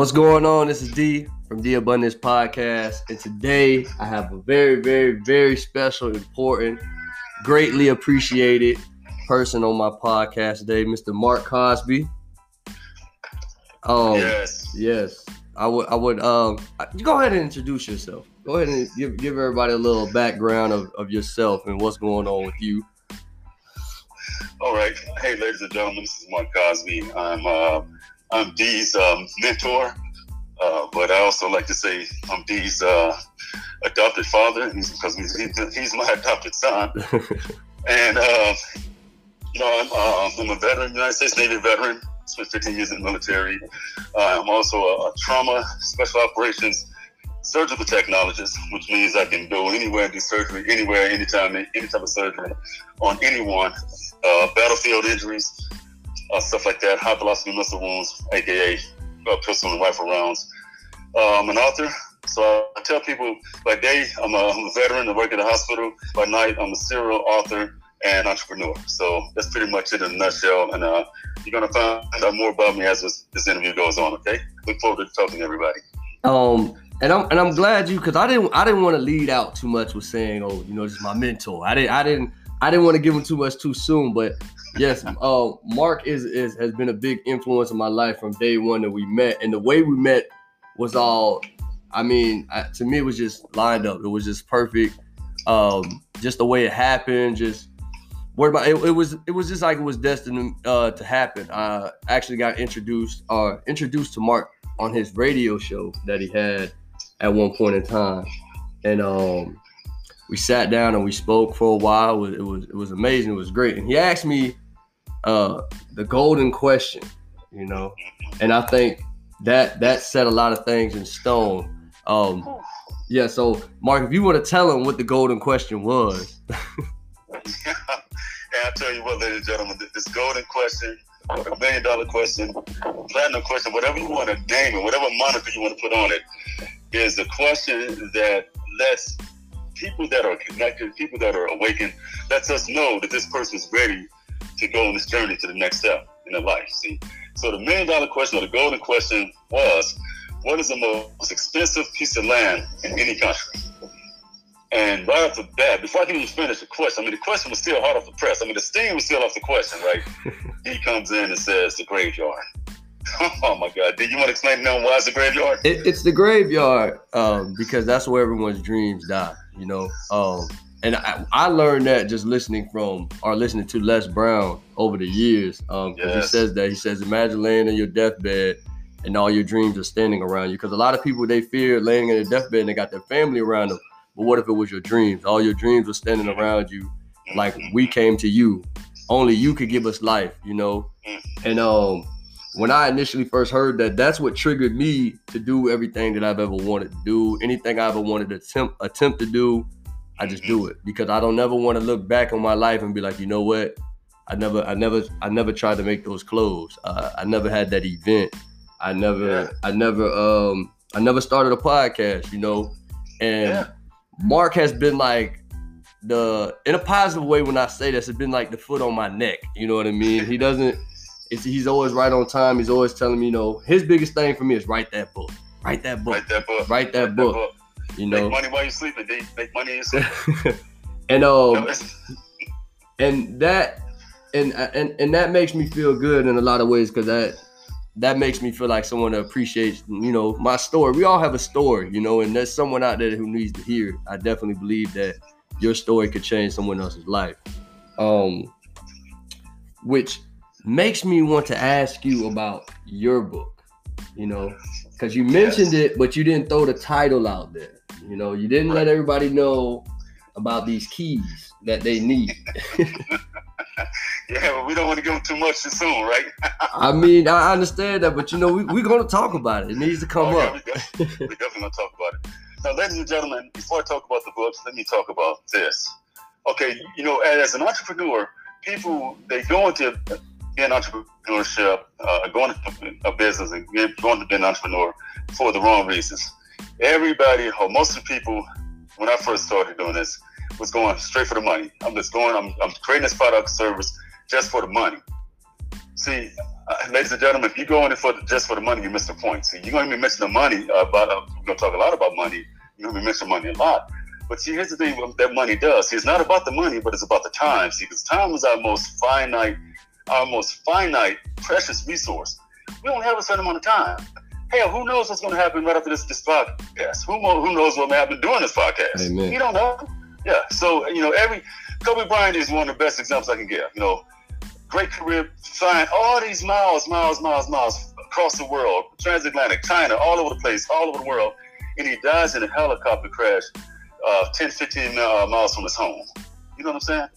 What's going on? This is D from The Abundance Podcast, and today I have a very, very, very special, important, greatly appreciated person on my podcast today, Mr. Mark Cosby. Um, yes. yes, I would, I would, um, go ahead and introduce yourself. Go ahead and give give everybody a little background of, of yourself and what's going on with you. All right. Hey, ladies and gentlemen, this is Mark Cosby. I'm uh, I'm Dee's um, mentor, uh, but I also like to say I'm D's uh, adopted father he's, because he's, he's my adopted son. and uh, you know, I'm, uh, I'm a veteran, United States Navy veteran. Spent 15 years in the military. Uh, I'm also a, a trauma special operations surgical technologist, which means I can go anywhere and do surgery, anywhere, anytime, any type of surgery on anyone. Uh, battlefield injuries, uh, stuff like that, high velocity missile wounds, aka uh, pistol and rifle rounds. Uh, I'm an author, so I tell people by day I'm a, I'm a veteran, I work at a hospital. By night, I'm a serial author and entrepreneur. So that's pretty much it in a nutshell. And uh, you're gonna find out more about me as this, this interview goes on. Okay, look forward to talking to everybody. Um, and I'm and I'm glad you because I didn't I didn't want to lead out too much with saying oh you know this is my mentor. I didn't I didn't I didn't want to give him too much too soon, but yes, uh, Mark is is has been a big influence in my life from day one that we met, and the way we met was all. I mean, I, to me, it was just lined up. It was just perfect. Um, just the way it happened. Just what about it, it was it was just like it was destined uh, to happen. I actually got introduced uh introduced to Mark on his radio show that he had at one point in time, and um we sat down and we spoke for a while. It was it was, it was amazing. It was great. And he asked me uh, the golden question, you know, and I think that that set a lot of things in stone. Um, yeah. So, Mark, if you want to tell him what the golden question was. and I tell you what, ladies and gentlemen, this golden question, a million dollar question, platinum question, whatever you want to name it, whatever moniker you want to put on it, is the question that lets people that are connected, people that are awakened, lets us know that this person is ready to go on this journey to the next step in their life. See, so the million dollar question or the golden question was, what is the most expensive piece of land in any country? And right off the bat, before I can even finish the question, I mean, the question was still hot off the press. I mean, the steam was still off the question, right? he comes in and says, the graveyard. oh my God! Did you want to explain to them why it's the graveyard? It, it's the graveyard um, because that's where everyone's dreams die you know. Um, and I, I, learned that just listening from or listening to Les Brown over the years. Um, yes. he says that he says, imagine laying in your deathbed and all your dreams are standing around you. Because a lot of people they fear laying in their deathbed and they got their family around them. But what if it was your dreams? All your dreams were standing around you, like we came to you. Only you could give us life, you know. And um, when I initially first heard that, that's what triggered me to do everything that I've ever wanted to do. Anything I ever wanted to attempt attempt to do, I just do it because I don't never want to look back on my life and be like, you know what, I never, I never, I never tried to make those clothes. Uh, I never had that event. I never, yeah. I never, um, I never started a podcast. You know, and yeah. Mark has been like the in a positive way when I say this, it's been like the foot on my neck. You know what I mean? He doesn't it's, he's always right on time. He's always telling me, you know, his biggest thing for me is write that book. Write that book. Write that book. Write that, write book. that book. You know, make money while you're sleeping. Make money in sleep. and um, and that and and and that makes me feel good in a lot of ways because that that makes me feel like someone appreciates you know my story. We all have a story, you know, and there's someone out there who needs to hear. I definitely believe that your story could change someone else's life. Um, which makes me want to ask you about your book, you know, because you mentioned yes. it, but you didn't throw the title out there. You know, you didn't right. let everybody know about these keys that they need. yeah, but we don't want to give them too much too soon, right? I mean, I understand that, but you know, we, we're going to talk about it. It needs to come oh, up. Yeah, we definitely, definitely going to talk about it. Now, ladies and gentlemen, before I talk about the books, let me talk about this. Okay, you know, as an entrepreneur, people they go into in entrepreneurship, uh, going to a business and going to be an entrepreneur for the wrong reasons. Everybody, or most of the people, when I first started doing this, was going straight for the money. I'm just going, I'm, I'm creating this product service just for the money. See, uh, ladies and gentlemen, if you go in for the, just for the money, you miss the point. See, you're going to be missing the money about. Uh, we're going to talk a lot about money. You're going to be mentioning money a lot. But see, here's the thing that money does. See, it's not about the money, but it's about the time. See, because time is our most finite, our most finite, precious resource. We only have a certain amount of time. Hell, who knows what's going to happen right after this, this podcast? Who, who knows what may happen during this podcast? Amen. You don't know. Yeah. So, you know, every Kobe Bryant is one of the best examples I can give. You know, great career, flying all these miles, miles, miles, miles across the world, transatlantic, China, all over the place, all over the world. And he dies in a helicopter crash uh, 10, 15 uh, miles from his home. You know what I'm saying?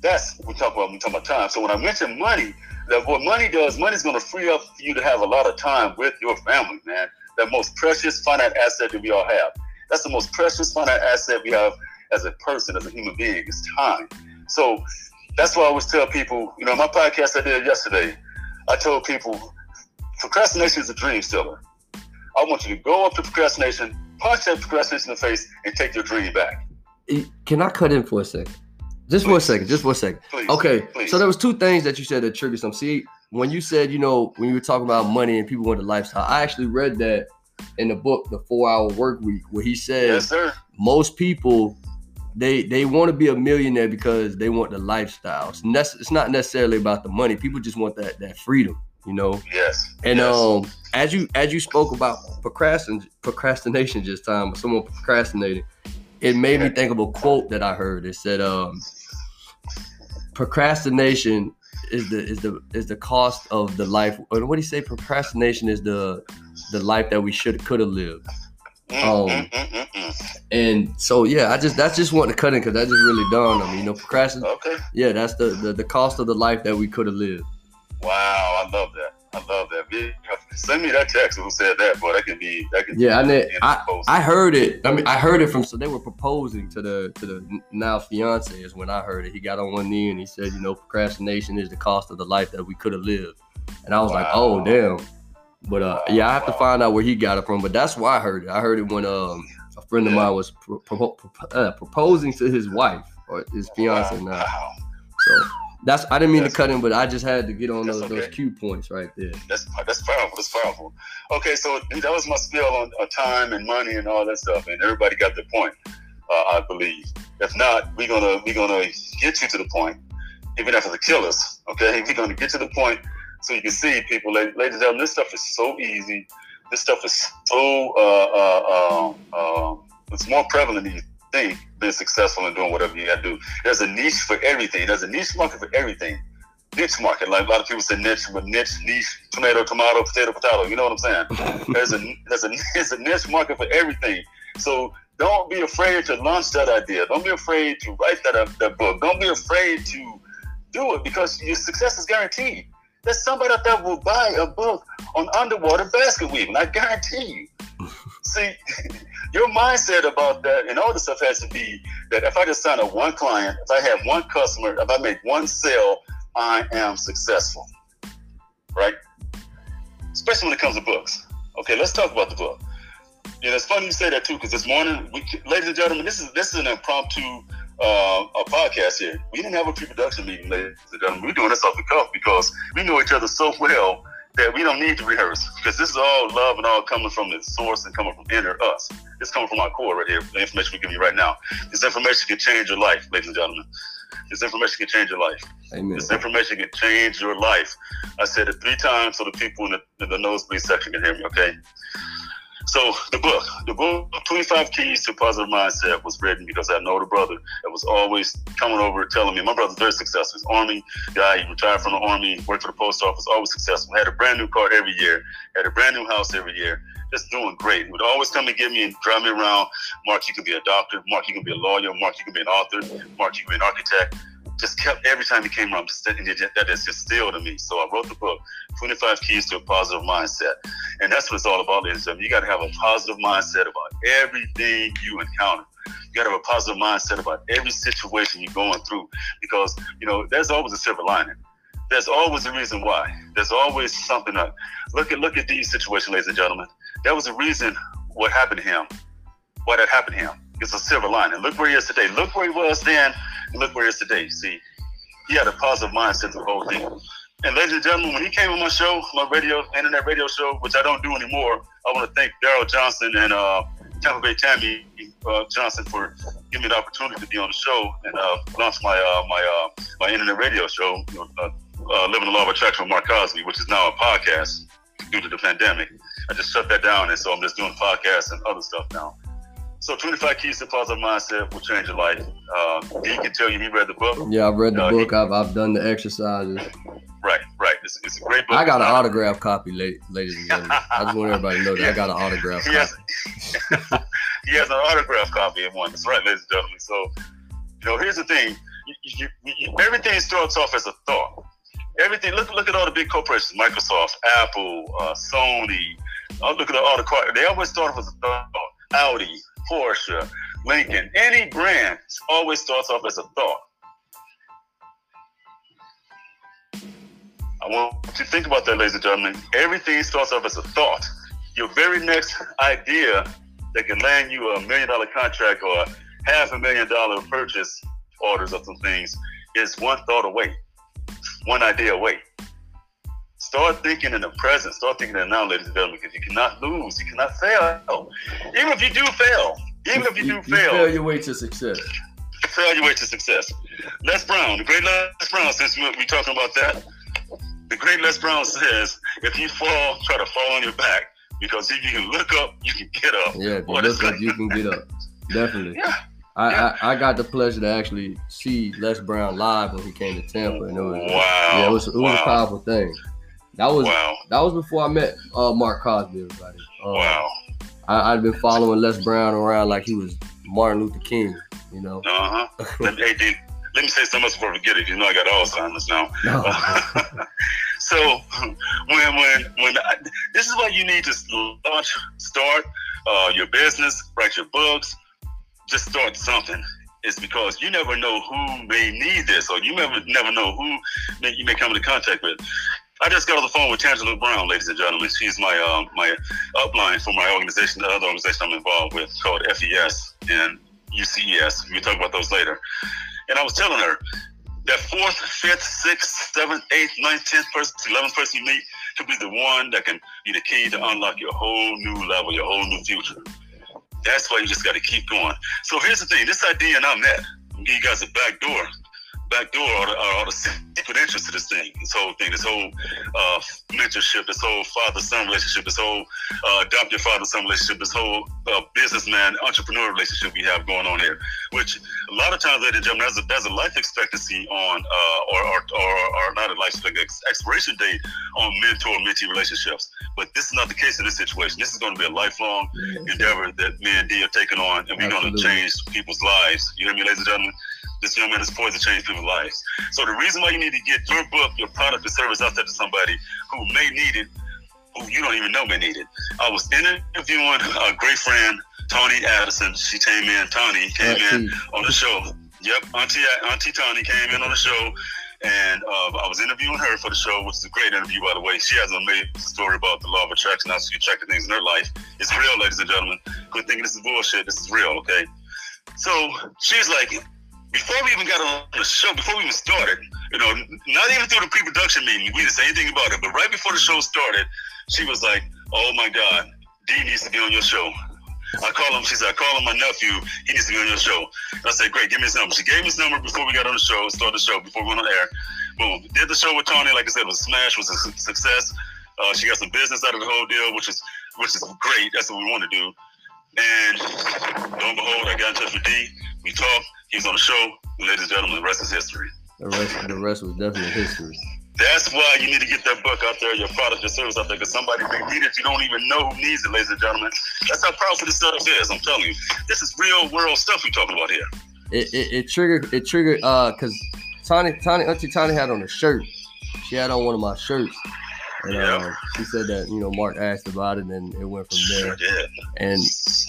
That's what we talk about when we talk about time. So when I mention money, that what money does, money is going to free up for you to have a lot of time with your family, man. That most precious finite asset that we all have. That's the most precious finite asset we have as a person, as a human being, is time. So that's why I always tell people, you know, my podcast I did yesterday, I told people procrastination is a dream stealer. I want you to go up to procrastination, punch that procrastination in the face, and take your dream back. Can I cut in for a second? Just please. for a second. Just for a second. Please. Okay. Please. So there was two things that you said that triggered some. See, when you said, you know, when you were talking about money and people want the lifestyle, I actually read that in the book, The Four Hour Work Week, where he said yes, most people they they want to be a millionaire because they want the lifestyle. It's, nec- it's not necessarily about the money. People just want that that freedom, you know. Yes. And yes. um, as you as you spoke about procrastin procrastination just time, someone procrastinating, it made me think of a quote that I heard. It said, um, procrastination is the is the is the cost of the life. Or what do you say? Procrastination is the the life that we should could have lived. Mm, Um, and so yeah, I just that's just wanting to cut in because that just really dawned on me. You know, procrastination. Okay. Yeah, that's the, the the cost of the life that we could have lived. Wow, I love that. I love that. Send me that text who said that, but that can be that can. Yeah, I be. I, I heard it. I mean, I heard it from. So they were proposing to the to the now fiance is when I heard it. He got on one knee and he said, you know, procrastination is the cost of the life that we could have lived. And I was wow. like, oh damn. But uh, yeah, I have wow. to find out where he got it from. But that's why I heard it. I heard it when um a friend of mine was pro- pro- uh, proposing to his wife or his fiance wow. now. So that's I didn't mean that's, to cut in, but I just had to get on those, okay. those cue points right there. That's that's powerful. That's powerful. Okay, so that was my spiel on, on time and money and all that stuff, and everybody got the point. Uh, I believe. If not, we're gonna we're gonna get you to the point, even after the killers. Okay, we're gonna get to the point so you can see people, ladies and gentlemen, this stuff is so easy. This stuff is so uh, uh, uh, it's more prevalent than you think. Being successful and doing whatever you got to do. There's a niche for everything. There's a niche market for everything. Niche market, like a lot of people say niche, but niche, niche, tomato, tomato, potato, potato. You know what I'm saying? there's a there's a there's a niche market for everything. So don't be afraid to launch that idea. Don't be afraid to write that that book. Don't be afraid to do it because your success is guaranteed. There's somebody out there will buy a book on underwater basket weaving. I guarantee you. See, your mindset about that and all this stuff has to be that if I just sign up one client, if I have one customer, if I make one sale, I am successful. Right? Especially when it comes to books. Okay, let's talk about the book. Know, it's funny you say that too, because this morning, we, ladies and gentlemen, this is this is an impromptu uh, a podcast here. We didn't have a pre-production meeting, ladies and gentlemen. We're doing this off the cuff because we know each other so well that we don't need to rehearse because this is all love and all coming from the source and coming from inner us. It's coming from our core right here. The information we're giving you right now. This information can change your life, ladies and gentlemen. This information can change your life. Amen. This information can change your life. I said it three times so the people in the, in the nosebleed section can hear me, okay? So the book, the book, 25 Keys to Positive Mindset was written because I an older brother that was always coming over telling me, my brother's very successful. He's army guy, he retired from the army, worked for the post office, always successful. Had a brand new car every year, had a brand new house every year, just doing great. He would always come and get me and drive me around. Mark, you can be a doctor. Mark, you can be a lawyer. Mark, you can be an author. Mark, you can be an architect just kept every time he came around, just, that is just still to me. So I wrote the book, 25 Keys to a Positive Mindset. And that's what it's all about, is gentlemen. You got to have a positive mindset about everything you encounter. You got to have a positive mindset about every situation you're going through because, you know, there's always a silver lining. There's always a reason why. There's always something up. Look at look at these situations, ladies and gentlemen. There was a reason what happened to him. Why that happened to him. It's a silver lining. Look where he is today. Look where he was then look where he is today. See, he had a positive mindset the whole thing. And ladies and gentlemen, when he came on my show, my radio, internet radio show, which I don't do anymore, I want to thank Daryl Johnson and uh, Tampa Bay Tammy uh, Johnson for giving me the opportunity to be on the show and uh, launch my uh, my uh, my internet radio show, you know, uh, uh, Living the Law of Attraction with Mark Cosby, which is now a podcast due to the pandemic. I just shut that down, and so I'm just doing podcasts and other stuff now. So 25 Keys to Positive Mindset will change your life. Uh, he can tell you he read the book. Yeah, I've read the uh, book. He, I've, I've done the exercises. Right, right. It's, it's a great book. I got an autograph copy, ladies and gentlemen. I just want everybody to know that yeah. I got an autograph he has, he has an autograph copy of one. That's right, ladies and gentlemen. So, you know, here's the thing. You, you, you, everything starts off as a thought. Everything. Look, look at all the big corporations: Microsoft, Apple, uh, Sony. Uh, look at all the. They always start off as a thought. Audi, Porsche, Lincoln, any brand always starts off as a thought. I want you to think about that, ladies and gentlemen. Everything starts off as a thought. Your very next idea that can land you a million dollar contract or half a million dollar purchase orders of some things is one thought away, one idea away. Start thinking in the present. Start thinking in the now, ladies and gentlemen, because you cannot lose. You cannot fail. Even if you do fail, even if you, you do you fail, fail your way to success. Fail your way to success. Les Brown, the great Les Brown, since we're talking about that, the great Les Brown says, if you fall, try to fall on your back, because if you can look up, you can get up. Yeah, if you look up, you can get up. Definitely. Yeah. I, yeah. I, I, got the pleasure to actually see Les Brown live when he came to Tampa, and it was wow, yeah, it was, it was wow. a powerful thing. That was wow. that was before I met uh, Mark Cosby. Everybody. Um, wow. I, I'd been following Les Brown around like he was Martin Luther King. You know. Uh huh. let, hey, dude, let me say something else before I forget it. You know I got Alzheimer's now. No. so when when when I, this is what you need to launch, start uh, your business, write your books, just start something It's because you never know who may need this, or you never never know who may, you may come into contact with. I just got on the phone with Tangela Brown, ladies and gentlemen. She's my um, my upline for my organization, the other organization I'm involved with called FES and UCES. We'll talk about those later. And I was telling her that fourth, fifth, sixth, seventh, eighth, ninth, tenth person, eleventh person you meet could be the one that can be the key to unlock your whole new level, your whole new future. That's why you just got to keep going. So here's the thing: this idea, and I'm. I'll give you guys a back door back door or the, or the secret entrance to this thing, this whole thing, this whole uh, mentorship, this whole father-son relationship, this whole uh, adopt your father-son relationship, this whole uh, businessman entrepreneur relationship we have going on here. Which a lot of times, ladies and gentlemen, there's a, there's a life expectancy on, uh, or, or, or, or not a life expectancy, expiration date on mentor-mentee relationships. But this is not the case in this situation. This is going to be a lifelong endeavor that me and D are taking on, and we're going to change people's lives. You hear me, ladies and gentlemen? This young man is poised to change people's lives. So the reason why you need to get your book, your product, or service out there to somebody who may need it, who you don't even know may need it. I was interviewing a great friend, Tony Addison. She came in. Tony came in on the show. Yep, Auntie Auntie Tony came in on the show, and uh, I was interviewing her for the show, which is a great interview, by the way. She has an amazing story about the law of attraction, how she attracted things in her life. It's real, ladies and gentlemen. Quit thinking this is bullshit. This is real, okay? So she's like, before we even got on the show, before we even started, you know, not even through the pre-production meeting, we didn't say anything about it. But right before the show started, she was like, "Oh my God, D needs to be on your show." I call him. She said, "I call him my nephew. He needs to be on your show." And I said, "Great, give me his number." She gave me his number before we got on the show, started the show, before we went on air. Boom, did the show with Tony. Like I said, it was a smash, was a success. Uh, she got some business out of the whole deal, which is which is great. That's what we want to do. And lo and behold, I got in touch with D. We talked. He's on the show. Ladies and gentlemen, the rest is history. The rest, the rest was definitely history. That's why you need to get that book out there, your product, your service out there, because somebody may need it. You don't even know who needs it, ladies and gentlemen. That's how powerful this stuff is. I'm telling you, this is real world stuff we're talking about here. It, it, it triggered it triggered uh because Tony Tony Auntie Tony had on a shirt. She had on one of my shirts, and yeah. uh, she said that you know Mark asked about it, and it went from there. Sure and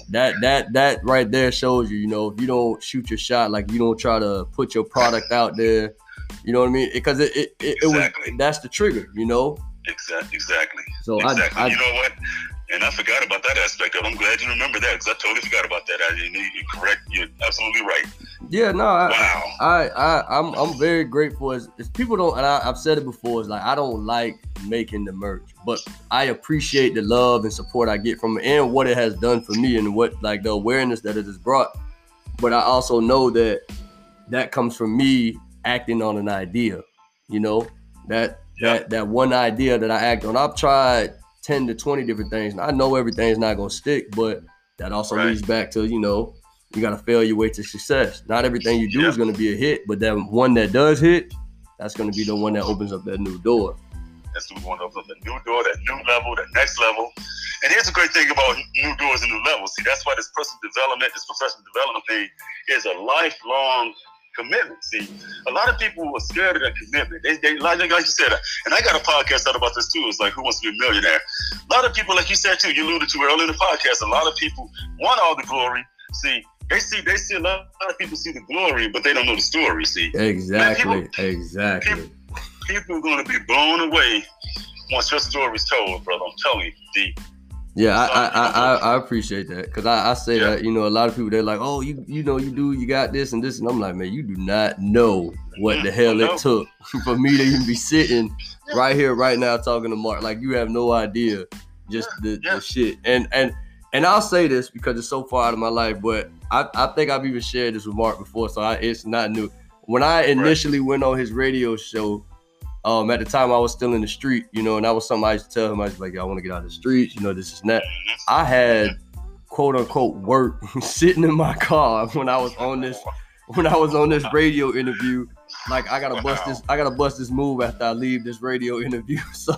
that that that right there shows you, you know, if you don't shoot your shot, like you don't try to put your product out there, you know what I mean? Because it it, it, exactly. it was that's the trigger, you know. Exactly. Exactly. So exactly. I, I, you know what? And I forgot about that aspect of it. I'm glad you remember that because I totally forgot about that. I, you, you're correct. You're absolutely right. Yeah, no, I, wow. I, I, I'm, I'm very grateful. As, as people don't, and I, have said it before, it's like I don't like making the merch, but I appreciate the love and support I get from it and what it has done for me and what like the awareness that it has brought. But I also know that that comes from me acting on an idea. You know that yeah. that that one idea that I act on. I've tried ten to twenty different things. I know everything's not gonna stick, but that also right. leads back to you know you gotta fail your way to success. Not everything you do is gonna be a hit, but that one that does hit, that's gonna be the one that opens up that new door. That's the one that opens up the new door, that new level, the next level. And here's a great thing about new doors and new levels. See, that's why this personal development, this professional development thing is a lifelong commitment. See, a lot of people are scared of that commitment. They, they like, like you said, and I got a podcast out about this too. It's like Who Wants to Be a Millionaire? A lot of people, like you said too, you alluded to earlier in the podcast. A lot of people want all the glory. See, they see, they see a lot, a lot of people see the glory, but they don't know the story. See, exactly, people, exactly. People, people are going to be blown away once your story's told, brother. I'm telling you, D. Yeah, I, I, I, I, appreciate that because I, I say yeah. that you know a lot of people they're like, oh, you you know you do you got this and this and I'm like, man, you do not know what mm-hmm. the hell it took for me to even be sitting right here right now talking to Mark. Like you have no idea just yeah. The, yeah. the shit. And and and I'll say this because it's so far out of my life, but I, I think I've even shared this with Mark before, so I, it's not new. When I initially right. went on his radio show, um, at the time I was still in the street, you know, and that was something I used to tell him. I was like, I want to get out of the streets, you know, this is that. I had quote unquote work sitting in my car when I was on this when I was on this radio interview. Like I gotta bust this, I gotta bust this move after I leave this radio interview. So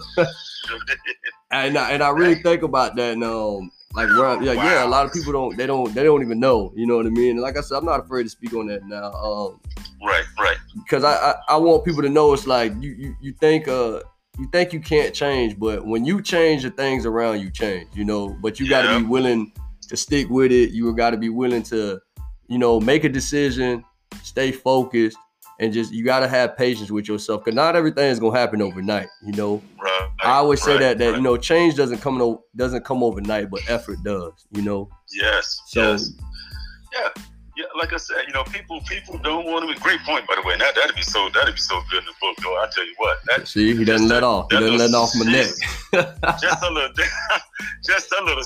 and I, and I really think about that. And um, like where, yeah, wow. yeah, a lot of people don't, they don't, they don't even know. You know what I mean? And like I said, I'm not afraid to speak on that now. Um, right, right. Because I, I, I want people to know it's like you, you, you think, uh, you think you can't change, but when you change, the things around you change. You know, but you got to be willing to stick with it. You got to be willing to, you know, make a decision, stay focused, and just you got to have patience with yourself because not everything is gonna happen overnight. You know, right, I always say that that right. you know change doesn't come no doesn't come overnight, but effort does. You know. Yes. So. Yes. Yeah. Yeah, like I said, you know, people people don't want to be great point by the way. Now that'd be so that'd be so good in the book though. I tell you what. That, See, he doesn't let off. He doesn't let off my neck. just a little just a little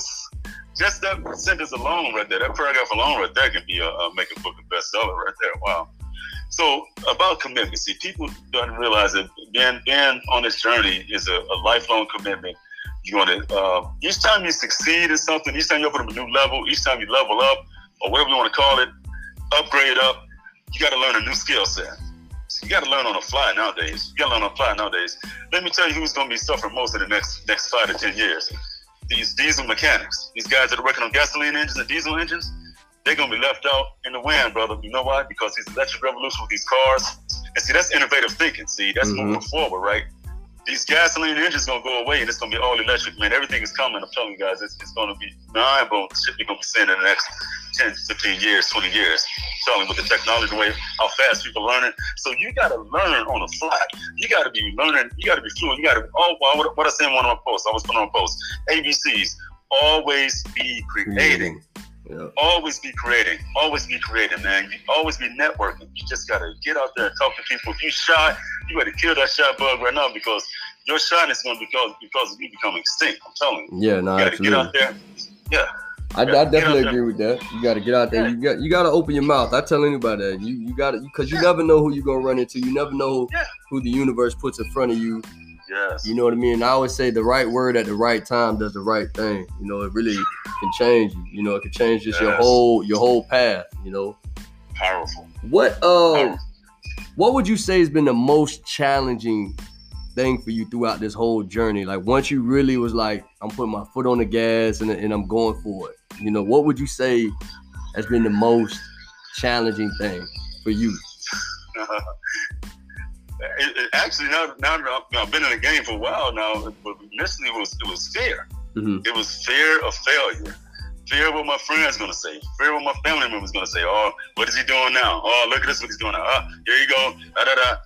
just that sentence alone right there, that paragraph alone right there can be a, a make a book a bestseller right there. Wow. So about commitment, see, people don't realize that being, being on this journey is a, a lifelong commitment. You're going to uh, each time you succeed in something, each time you open up a new level, each time you level up, or whatever you want to call it, upgrade up, you got to learn a new skill set. So you got to learn on the fly nowadays. You got to learn on the fly nowadays. Let me tell you who's going to be suffering most in the next next five to ten years. These diesel mechanics, these guys that are working on gasoline engines and diesel engines they're gonna be left out in the wind, brother. You know why? Because these electric revolution with these cars, and see that's innovative thinking. See, that's mm-hmm. moving forward, right? These gasoline engines gonna go away, and it's gonna be all electric, man. Everything is coming. I'm telling you guys, it's, it's gonna be mind blowing. Shit we gonna be seeing in the next 10, 15 years, 20 years. I'm telling you, with the technology, the way how fast people are learning. So you gotta learn on the fly. You gotta be learning. You gotta be fluent. You gotta. Oh, what, what I said in one of my posts, I was putting on a post. ABCs. Always be creating. Yeah. Always be creating. Always be creating, man. You always be networking. You just gotta get out there and talk to people. If you shy, you gotta kill that shy bug right now because your shyness is gonna be because because you becoming extinct. I'm telling you. Yeah, no, you gotta absolutely. get out there. Yeah. I, I definitely agree with that. You got to get out there. Yeah. You got you got to open your mouth. I tell anybody that you you got to because you yeah. never know who you're gonna run into. You never know yeah. who the universe puts in front of you Yes. You know what I mean? I always say the right word at the right time does the right thing. You know, it really can change you. You know, it can change just yes. your whole your whole path. You know. Powerful. What uh, Powerful. what would you say has been the most challenging thing for you throughout this whole journey? Like once you really was like, I'm putting my foot on the gas and, and I'm going for it. You know, what would you say has been the most challenging thing for you? it, actually now now I've been in the game for a while now, but initially it was it was fear. Mm-hmm. It was fear of failure. Fear what my friends gonna say. Fear what my family members gonna say. Oh, what is he doing now? Oh, look at this, what he's doing now. Oh, here you go. Da da da.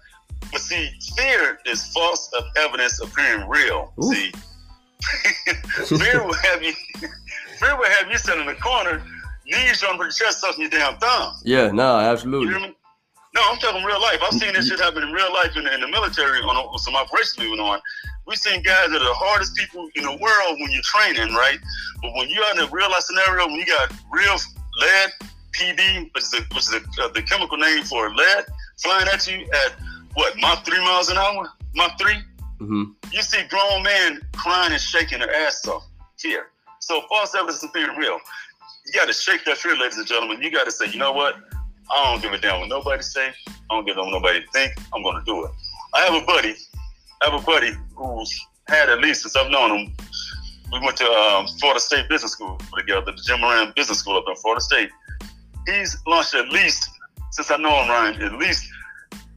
But see, fear is false of evidence appearing real. Ooh. See, fear will have you. Fear will have you sitting in the corner, knees on your chest, sucking your damn thumb. Yeah, no, absolutely. You hear me? No, I'm talking real life. I've seen this shit happen in real life in, in the military on, on some operations we went on. We've seen guys that are the hardest people in the world when you're training, right? But when you're in a real life scenario, when you got real lead, PB, which is, the, which is the, uh, the chemical name for lead, flying at you at what, Mach 3 miles an hour? Mach 3? Mm-hmm. You see grown men crying and shaking their ass off here. So false evidence is being real. You got to shake that fear, ladies and gentlemen. You got to say, you know what? I don't give a damn what nobody say. I don't give a damn what nobody think. I'm going to do it. I have a buddy. I have a buddy who's had at least since I've known him. We went to um, Florida State Business School together, the Jim Moran Business School up in Florida State. He's launched at least, since I know him, Ryan, at least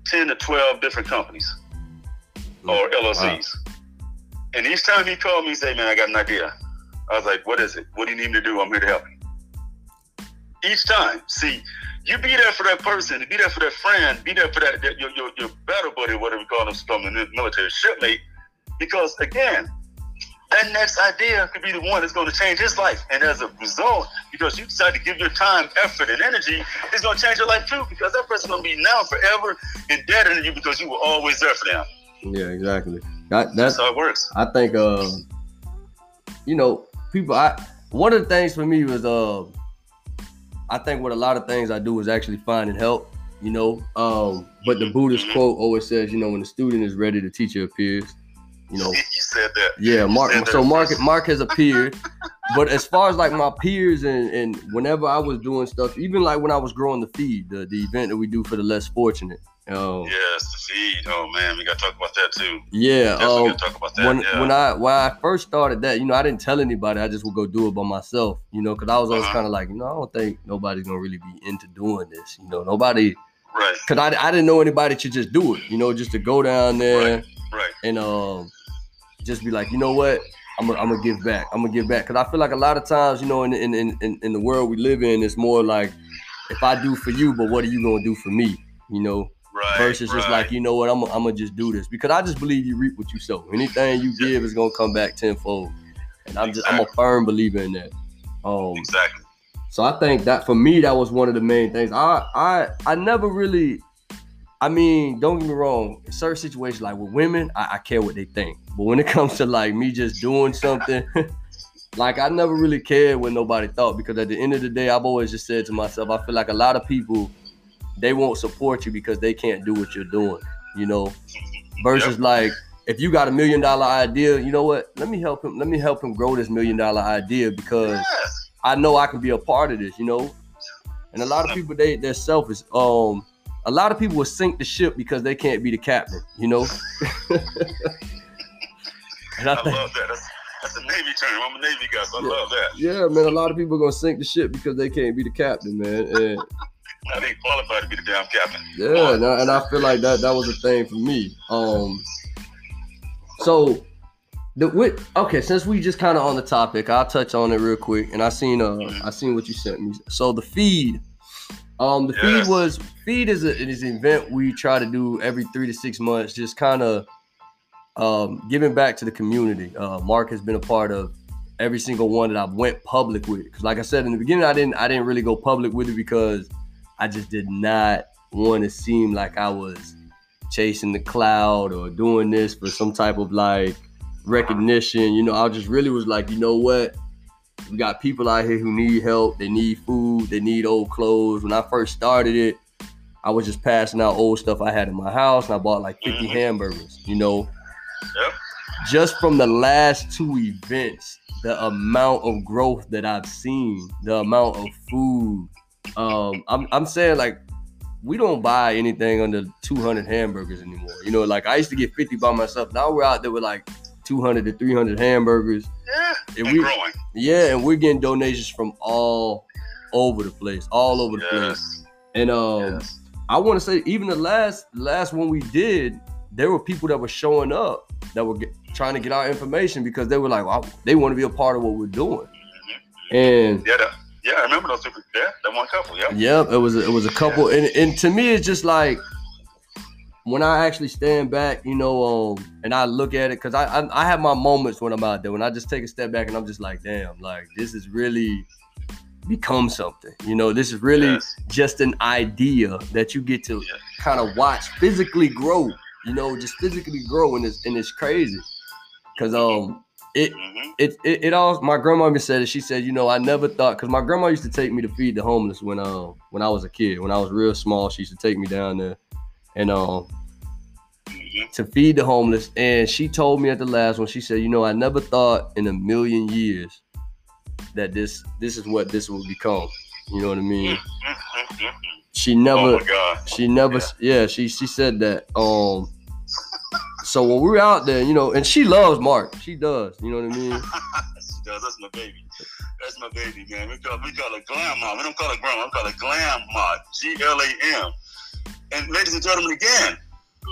10 to 12 different companies or LLCs. Wow. And each time he called me, he said, man, I got an idea. I was like, what is it? What do you need me to do? I'm here to help you. Each time, see, you be there for that person, be there for that friend, be there for that, that your, your, your battle buddy, whatever we call them, from the military shipmate. Because again, that next idea could be the one that's going to change his life. And as a result, because you decide to give your time, effort, and energy, it's going to change your life too. Because that person's going to be now forever indebted to you because you were always there for them. Yeah, exactly. That, that's, that's how it works. I think, uh, you know, people. I one of the things for me was, uh, I think what a lot of things I do is actually finding help. You know, um, but the Buddhist mm-hmm. quote always says, you know, when the student is ready, the teacher appears. You know, you said that. Yeah, Mark. So Mark, Mark has appeared. but as far as like my peers and and whenever I was doing stuff, even like when I was growing the feed, the, the event that we do for the less fortunate, Oh. Yes, the feed. Oh man, we gotta talk about that too. Yeah. Um, talk about that. When yeah. when I when I first started that, you know, I didn't tell anybody. I just would go do it by myself. You know, because I was always uh-huh. kind of like, you know, I don't think nobody's gonna really be into doing this. You know, nobody. Right. Because I, I didn't know anybody to just do it. You know, just to go down there. Right. Right. And um, just be like, you know what. I'm gonna, I'm gonna give back. I'm gonna give back because I feel like a lot of times, you know, in, in in in the world we live in, it's more like, if I do for you, but what are you gonna do for me? You know, Right, versus right. just like you know what I'm I'm gonna just do this because I just believe you reap what you sow. Anything you give is gonna come back tenfold, and I'm just I'm a firm believer in that. Um, exactly. So I think that for me that was one of the main things. I I I never really. I mean, don't get me wrong. In certain situations, like with women, I, I care what they think. But when it comes to like me just doing something, like I never really cared what nobody thought because at the end of the day, I've always just said to myself, I feel like a lot of people they won't support you because they can't do what you're doing, you know. Versus yep. like if you got a million dollar idea, you know what? Let me help him. Let me help him grow this million dollar idea because yes. I know I can be a part of this, you know. And a lot of people they they're selfish. Um, a lot of people will sink the ship because they can't be the captain, you know. and I, I think, love that. That's, that's a Navy term. I'm a Navy guy, so I love that. Yeah, man. A lot of people are gonna sink the ship because they can't be the captain, man. And I didn't qualify to be the damn captain. Yeah, and I, and I feel like that that was a thing for me. Um, so the with okay, since we just kind of on the topic, I'll touch on it real quick. And I seen uh mm-hmm. I seen what you sent me. So the feed, um, the yes. feed was feed is a is an event we try to do every three to six months, just kind of um giving back to the community. Uh, Mark has been a part of every single one that I went public with. Cause like I said in the beginning, I didn't I didn't really go public with it because I just did not want to seem like I was chasing the cloud or doing this for some type of like recognition. You know, I just really was like, you know what? We got people out here who need help. They need food. They need old clothes. When I first started it, I was just passing out old stuff I had in my house, and I bought like 50 mm-hmm. hamburgers. You know, yep. just from the last two events, the amount of growth that I've seen, the amount of food, um, I'm I'm saying like we don't buy anything under 200 hamburgers anymore. You know, like I used to get 50 by myself. Now we're out there with like 200 to 300 hamburgers. Yeah, and, we, growing. Yeah, and we're getting donations from all over the place, all over the yes. place. And um, yes. I want to say even the last last one we did, there were people that were showing up that were get, trying to get our information because they were like, well, they want to be a part of what we're doing. Mm-hmm. And yeah, yeah, I remember those two. Yeah, that one couple. Yeah. Yep, it was it was a couple, and and to me, it's just like when I actually stand back, you know, um, and I look at it, cause I, I I have my moments when I'm out there when I just take a step back and I'm just like, damn, like this is really become something. You know, this is really yes. just an idea that you get to yeah. kind of watch physically grow. You know, just physically grow, and it's and it's crazy, cause um. It, mm-hmm. it, it, it all my grandma even said it. She said, you know, I never thought because my grandma used to take me to feed the homeless when um when I was a kid. When I was real small, she used to take me down there and um mm-hmm. to feed the homeless. And she told me at the last one, she said, you know, I never thought in a million years that this this is what this will become. You know what I mean? Mm-hmm. She never oh she never yeah. yeah, she she said that. Um so when we are out there, you know, and she loves Mark. She does, you know what I mean? she does, that's my baby. That's my baby, man. We call we call her grandma. We don't call her grandma, we call her grandma. G L A M. And ladies and gentlemen, again,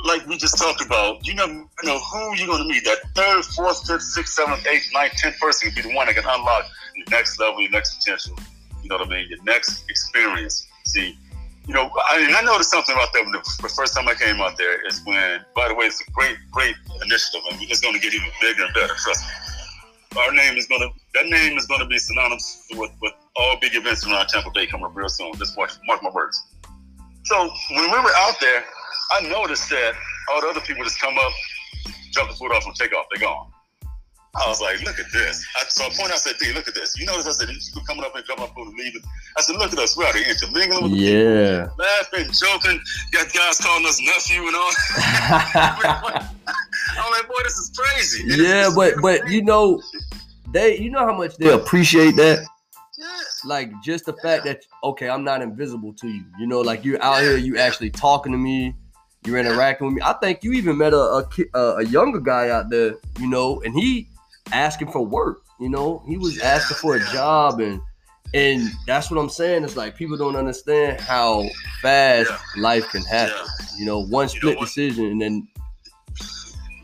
like we just talked about, you know, you know who you're going to meet. That third, fourth, fifth, sixth, seventh, eighth, ninth, tenth person can be the one that can unlock your next level, your next potential. You know what I mean? Your next experience. See, you know, I, and I noticed something about that. The, the first time I came out there is when, by the way, it's a great, great initiative, and it's going to get even bigger and better. Trust me. Our name is going to, that name is going to be synonymous with, with all big events around Tampa Bay coming up real soon. Just watch, mark my words. So when we were out there, I noticed that all the other people just come up, jump the food off, and take off. They're gone. I was like, look at this. I, so I pointed out, I said, D, look at this. You notice I said, these people coming up and coming up and leaving. I said, look at us. We're out here intermingling with yeah. people, laughing, joking. Got guys calling us nephew and all. I'm like, boy, this is crazy. Yeah, but but you know, they you know how much they appreciate that. Like just the fact that okay, I'm not invisible to you. You know, like you're out here, you actually talking to me, you're interacting with me. I think you even met a a, a younger guy out there, you know, and he asking for work. You know, he was asking for a job and and that's what I'm saying. It's like people don't understand how fast yeah. life can happen. Yeah. You know, one split you know decision and then.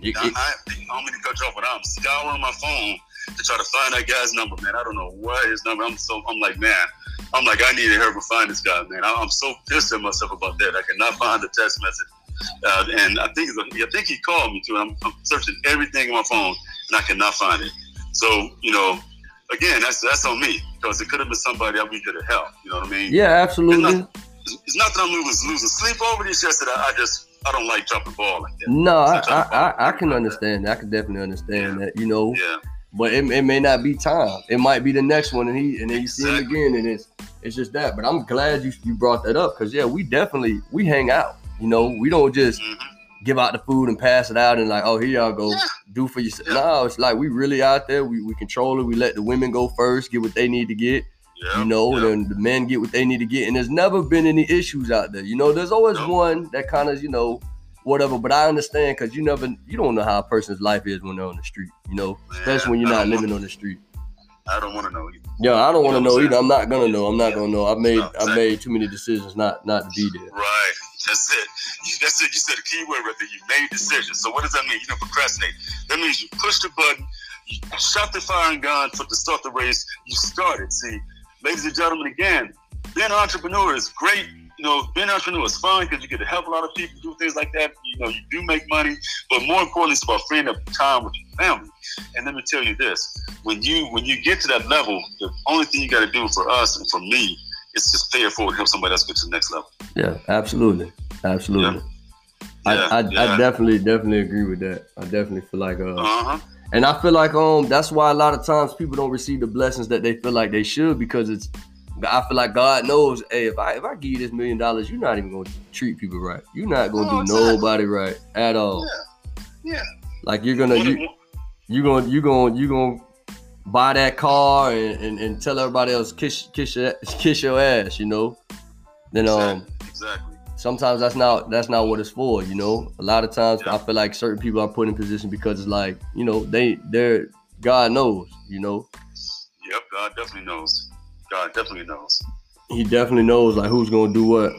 It, I, I, I don't mean to cut you off, but I'm scouring my phone to try to find that guy's number, man. I don't know what his number. I'm so I'm like, man, I'm like, I need to help him find this guy, man. I, am so pissed at myself about that. I cannot find the text message, uh, and I think I think he called me too. I'm, I'm searching everything on my phone, and I cannot find it. So you know, again, that's that's on me because it could have been somebody that we could have helped. You know what I mean? Yeah, absolutely. It's not, it's not that I'm losing, losing sleep over it. It's just that I, I just I don't like dropping ball like that. No, I, I, I, I, can understand. That. I can definitely understand yeah. that. You know, yeah. But it, it may not be time. It might be the next one, and he and then you see him again, and it's it's just that. But I'm glad you you brought that up because yeah, we definitely we hang out. You know, we don't just mm-hmm. give out the food and pass it out and like, oh, here y'all go, yeah. Do for yourself. Yeah. No, it's like we really out there. We we control it. We let the women go first, get what they need to get. Yeah. You know, and then the men get what they need to get. And there's never been any issues out there. You know, there's always nope. one that kind of, you know, whatever. But I understand because you never, you don't know how a person's life is when they're on the street. You know, Man, especially when you're not living on the street. I don't want to know either. Yeah, I don't want to know either. I'm not gonna know. I'm not gonna know. I've made no, exactly. I made too many decisions not not to be there. Right. That's it. That's it. You said a key word right there. You made decisions. So what does that mean? You don't procrastinate. That means you push the button, you shot the firing gun for to start the race. You started. See, ladies and gentlemen, again, being an entrepreneur is great you know, being an entrepreneur is fun because you get to help a lot of people do things like that. You know, you do make money, but more importantly, it's about freeing up time with your family. And let me tell you this: when you when you get to that level, the only thing you got to do for us and for me is just pay it forward, help somebody else get to the next level. Yeah, absolutely, absolutely. Yeah. I, yeah, I, yeah. I, definitely definitely agree with that. I definitely feel like uh, uh-huh. and I feel like um that's why a lot of times people don't receive the blessings that they feel like they should because it's I feel like God knows, hey, if I if I give you this million dollars, you're not even gonna treat people right. You're not gonna oh, do exactly. nobody right at all. Yeah. yeah. Like you're gonna you you gonna you're gonna you're gonna buy that car and, and, and tell everybody else kiss kiss your kiss your ass, you know. Then um exactly. Sometimes that's not that's not what it's for, you know. A lot of times yeah. I feel like certain people are put in position because it's like, you know, they they're God knows, you know. Yep, God definitely knows. God definitely knows. He definitely knows like who's gonna do what.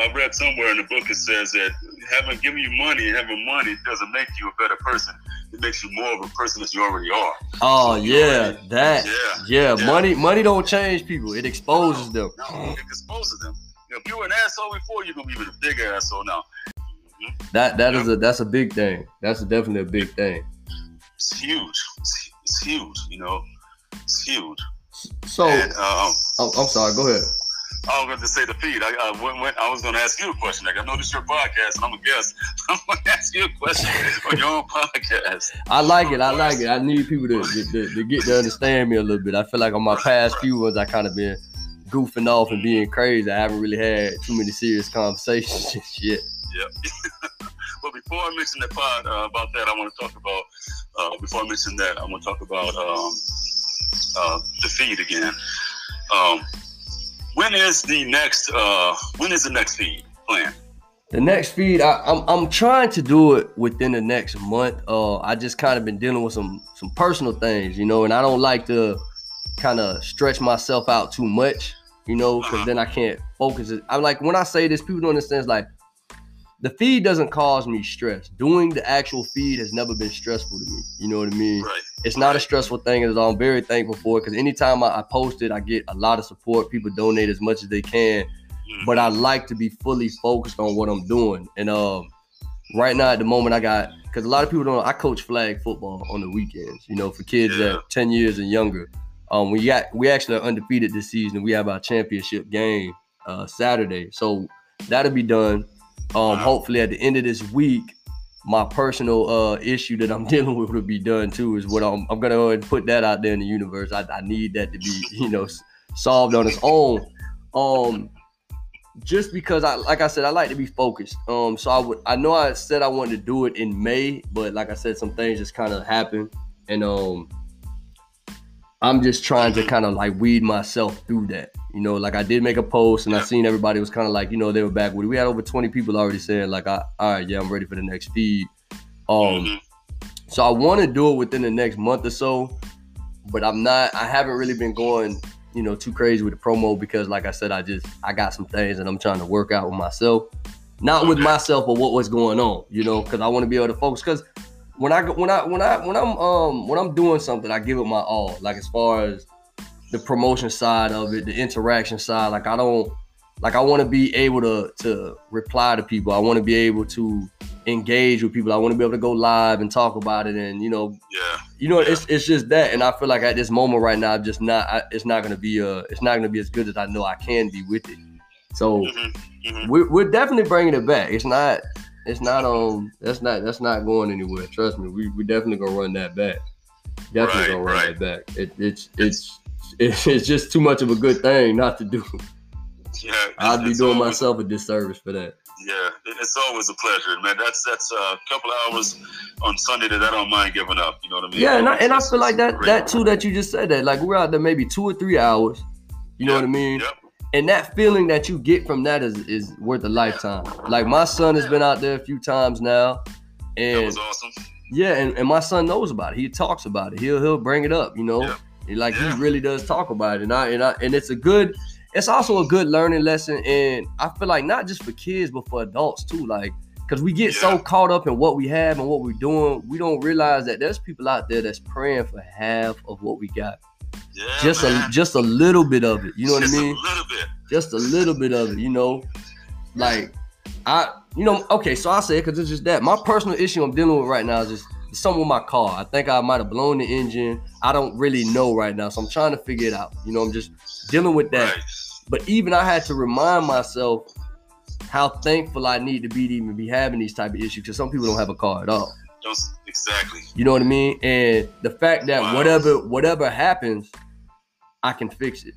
I read somewhere in the book it says that having giving you money and having money doesn't make you a better person. It makes you more of a person that you already are. Oh so yeah, already, that yeah, yeah, yeah, Money money don't change people. It exposes no, them. No, it exposes them. If you were an asshole before, you're gonna be a bigger asshole now. Mm-hmm. That that is a that's a big thing. That's definitely a big thing. It's huge. It's, it's huge. You know, it's huge. So, and, um, oh, I'm sorry. Go ahead. I was going to say the feed. I, I, when, when, I was going to ask you a question. Like, I know this your podcast, and I'm a guest. I'm going to ask you a question on your own podcast. I like it. I like it. I need people to, to, to, get to understand me a little bit. I feel like on my past few ones, I kind of been goofing off and being crazy. I haven't really had too many serious conversations yet. Yep. but before I mention the part uh, about that, I want to talk about. Uh, before I mention that, I want to talk about um, uh, the feed again. Um, when is the next? Uh, when is the next feed plan? The next feed, I, am I'm, I'm trying to do it within the next month. Uh, I just kind of been dealing with some some personal things, you know, and I don't like to kind of stretch myself out too much, you know, because uh-huh. then I can't focus. It. I'm like when I say this, people don't understand. It's like the feed doesn't cause me stress. Doing the actual feed has never been stressful to me. You know what I mean? Right. It's not a stressful thing at all. I'm very thankful for it because anytime I, I, post it, I get a lot of support. People donate as much as they can. Mm-hmm. But I like to be fully focused on what I'm doing. And um, right now at the moment, I got because a lot of people don't. I coach flag football on the weekends. You know, for kids yeah. that 10 years and younger. Um, we got we actually are undefeated this season. We have our championship game uh, Saturday, so that'll be done. Um, hopefully at the end of this week, my personal uh issue that I'm dealing with will be done too. Is what I'm, I'm gonna go ahead and put that out there in the universe. I, I need that to be you know solved on its own. Um, just because I like I said I like to be focused. Um, so I would I know I said I wanted to do it in May, but like I said, some things just kind of happened, and um, I'm just trying to kind of like weed myself through that. You know, like I did make a post and I seen everybody was kind of like, you know, they were back with it. We had over 20 people already saying, like, I, all right, yeah, I'm ready for the next feed. Um, mm-hmm. so I want to do it within the next month or so, but I'm not, I haven't really been going, you know, too crazy with the promo because, like I said, I just, I got some things and I'm trying to work out with myself. Not with myself, but what was going on, you know, because I want to be able to focus. Because when I when I when I when I'm um when I'm doing something, I give it my all. Like as far as the promotion side of it, the interaction side. Like I don't like I want to be able to to reply to people. I want to be able to engage with people. I want to be able to go live and talk about it. And you know, yeah, you know, yeah. it's it's just that. And I feel like at this moment right now, I'm just not. I, it's not gonna be uh it's not gonna be as good as I know I can be with it. So mm-hmm. Mm-hmm. We're, we're definitely bringing it back. It's not. It's not um. That's not. That's not going anywhere. Trust me. We we definitely gonna run that back. Definitely right, gonna run right. that back. It, it's it's it's just too much of a good thing not to do. Yeah, I'd be doing always, myself a disservice for that. Yeah, it's always a pleasure, man. That's that's a couple hours on Sunday that I don't mind giving up. You know what I mean? Yeah, and I, and I feel like that great. that too that you just said that like we're out there maybe two or three hours. You know what I mean? Yep. And that feeling that you get from that is is worth a lifetime. Like my son has been out there a few times now, and that was awesome. Yeah, and, and my son knows about it. He talks about it. He'll he'll bring it up. You know. Yep like yeah. he really does talk about it, and I and I and it's a good. It's also a good learning lesson, and I feel like not just for kids but for adults too. Like, because we get yeah. so caught up in what we have and what we're doing, we don't realize that there's people out there that's praying for half of what we got. Yeah, just man. a just a little bit of it. You know just what I mean? A little bit. Just a little bit of it. You know, like I, you know, okay. So I say it because it's just that my personal issue I'm dealing with right now is just something with my car. I think I might have blown the engine. I don't really know right now, so I'm trying to figure it out. You know, I'm just dealing with that. Right. But even I had to remind myself how thankful I need to be to even be having these type of issues because some people don't have a car at all. Just exactly. You know what I mean? And the fact that wow. whatever whatever happens, I can fix it.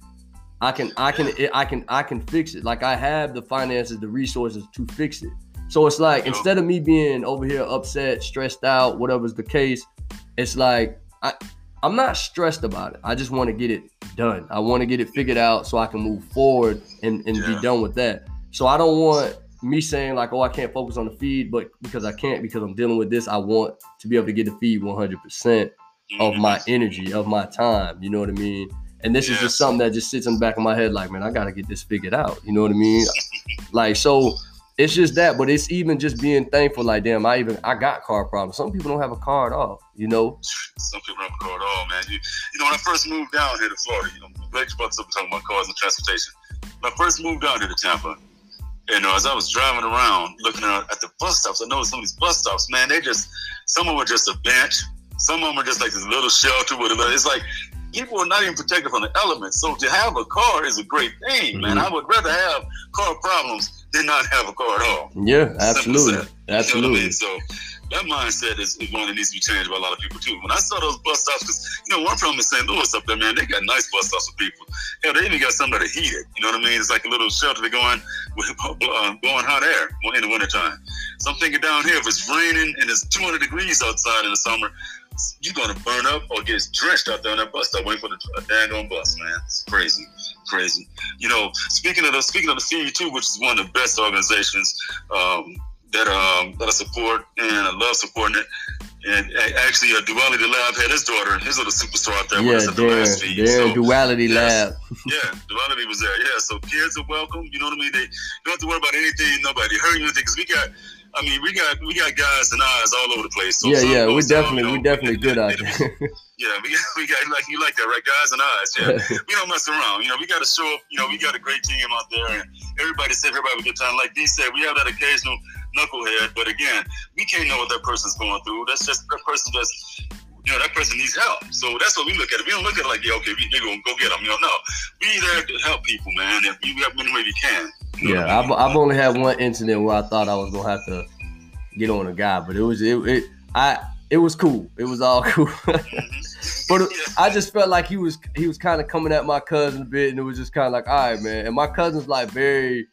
I can I can I can I can fix it. Like I have the finances, the resources to fix it. So it's like instead of me being over here upset, stressed out, whatever's the case, it's like I I'm not stressed about it. I just want to get it done. I want to get it figured out so I can move forward and, and yeah. be done with that. So I don't want me saying like, oh, I can't focus on the feed, but because I can't because I'm dealing with this, I want to be able to get the feed 100 percent of my mm-hmm. energy, of my time. You know what I mean? And this is just something that just sits in the back of my head, like, man, I gotta get this figured out. You know what I mean? like, so it's just that, but it's even just being thankful. Like, damn, I even I got car problems. Some people don't have a car at all. You know. Some people don't have a car at all, man. You, you know, when I first moved down here to Florida, you know, Blake's about to talking about cars and transportation. When I first moved down here to Tampa, you know, as I was driving around looking at, at the bus stops, I noticed some of these bus stops, man, they just, some of them were just a bench. Some of them are just like this little shelter with a it's like people are not even protected from the elements. So to have a car is a great thing, mm-hmm. man. I would rather have car problems than not have a car at all. Yeah, absolutely. Absolutely. You know So that mindset is, is, one that needs to be changed by a lot of people too. When I saw those bus stops, because you know, one from in St. Louis up there, man, they got nice bus stops for people. Hell, they even got some to heat it. You know what I mean? It's like a little shelter to go in with uh, blowing hot air in the wintertime. So I'm thinking down here, if it's raining and it's 200 degrees outside in the summer, you're gonna burn up or get drenched out there on that bus stop waiting for the daggone bus, man. It's crazy, crazy. You know, speaking of the speaking of the feed too, which is one of the best organizations um, that um, that I support and I love supporting it. And actually, uh, Duality Lab had his daughter, his little superstar out there. Yeah, Darren, Darren so, Duality yes, Lab. yeah, Duality was there. Yeah, so kids are welcome. You know what I mean? They don't have to worry about anything. Nobody hurt you anything because we got I mean, we got we got guys and eyes all over the place. So yeah, yeah, we definitely we definitely good out there. yeah, we got, we got like you like that, right? Guys and eyes. Yeah, we don't mess around. You know, we got to show up. You know, we got a great team out there, and everybody said everybody have a good time. Like D said, we have that occasional knucklehead, but again, we can't know what that person's going through. That's just that person just you know, that person needs help. So that's what we look at. We don't look at it like, yeah, okay, we, are gonna go get them. You know, no, we there to help people, man, and we have many way we can. You know yeah, I mean? I've, I've only had one incident where I thought I was gonna have to get on a guy, but it was it, it I it was cool. It was all cool. but I just felt like he was he was kind of coming at my cousin a bit, and it was just kind of like, all right, man. And my cousin's like very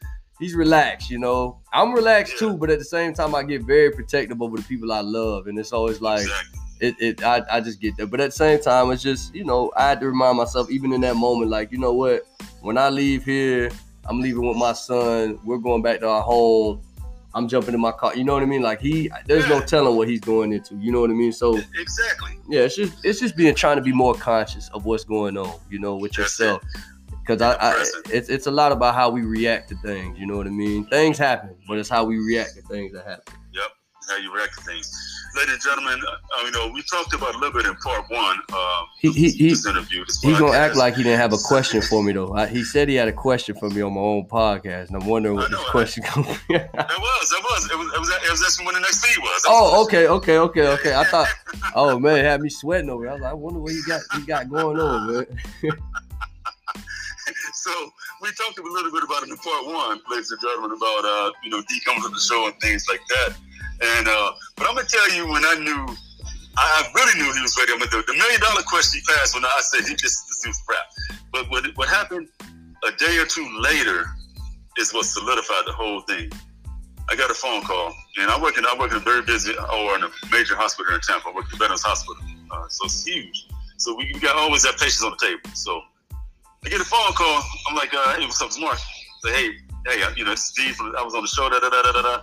he's relaxed, you know. I'm relaxed too, but at the same time, I get very protective over the people I love, and it's always like. It, it I, I just get that. But at the same time, it's just, you know, I had to remind myself, even in that moment, like, you know what? When I leave here, I'm leaving with my son. We're going back to our home. I'm jumping in my car. You know what I mean? Like he, there's yeah. no telling what he's going into. You know what I mean? So exactly. Yeah, it's just it's just being trying to be more conscious of what's going on. You know, with That's yourself. Because I, I, it's it's a lot about how we react to things. You know what I mean? Things happen, but it's how we react to things that happen. Yep, how you react to things ladies and gentlemen, uh, you know, we talked about a little bit in part one. Uh, he, he, he, interview, this he's gonna act like he didn't have a question for me though. I, he said he had a question for me on my own podcast, and I'm wondering what know, this question comes. it was, it was, it was, it was, it was asking when the next feed was. Oh, okay, okay, okay, okay. I thought, oh man, it had me sweating over. I was like, I wonder what he got, he got going on, man. so we talked a little bit about it in part one, ladies and gentlemen, about uh, you know, D coming to the show and things like that. And uh, but I'm gonna tell you when I knew, I really knew he was ready. I'm mean, the, the million dollar question he passed when I said he just this dude's rap. But what what happened a day or two later is what solidified the whole thing. I got a phone call, and I work in I work in a very busy or in a major hospital in Tampa. I work at Veterans Hospital, uh, so it's huge. So we, we got always have patients on the table. So I get a phone call. I'm like, uh, hey, what's up, Mark? Say, hey, hey, uh, you know, it's Steve. From, I was on the show. Da da da da da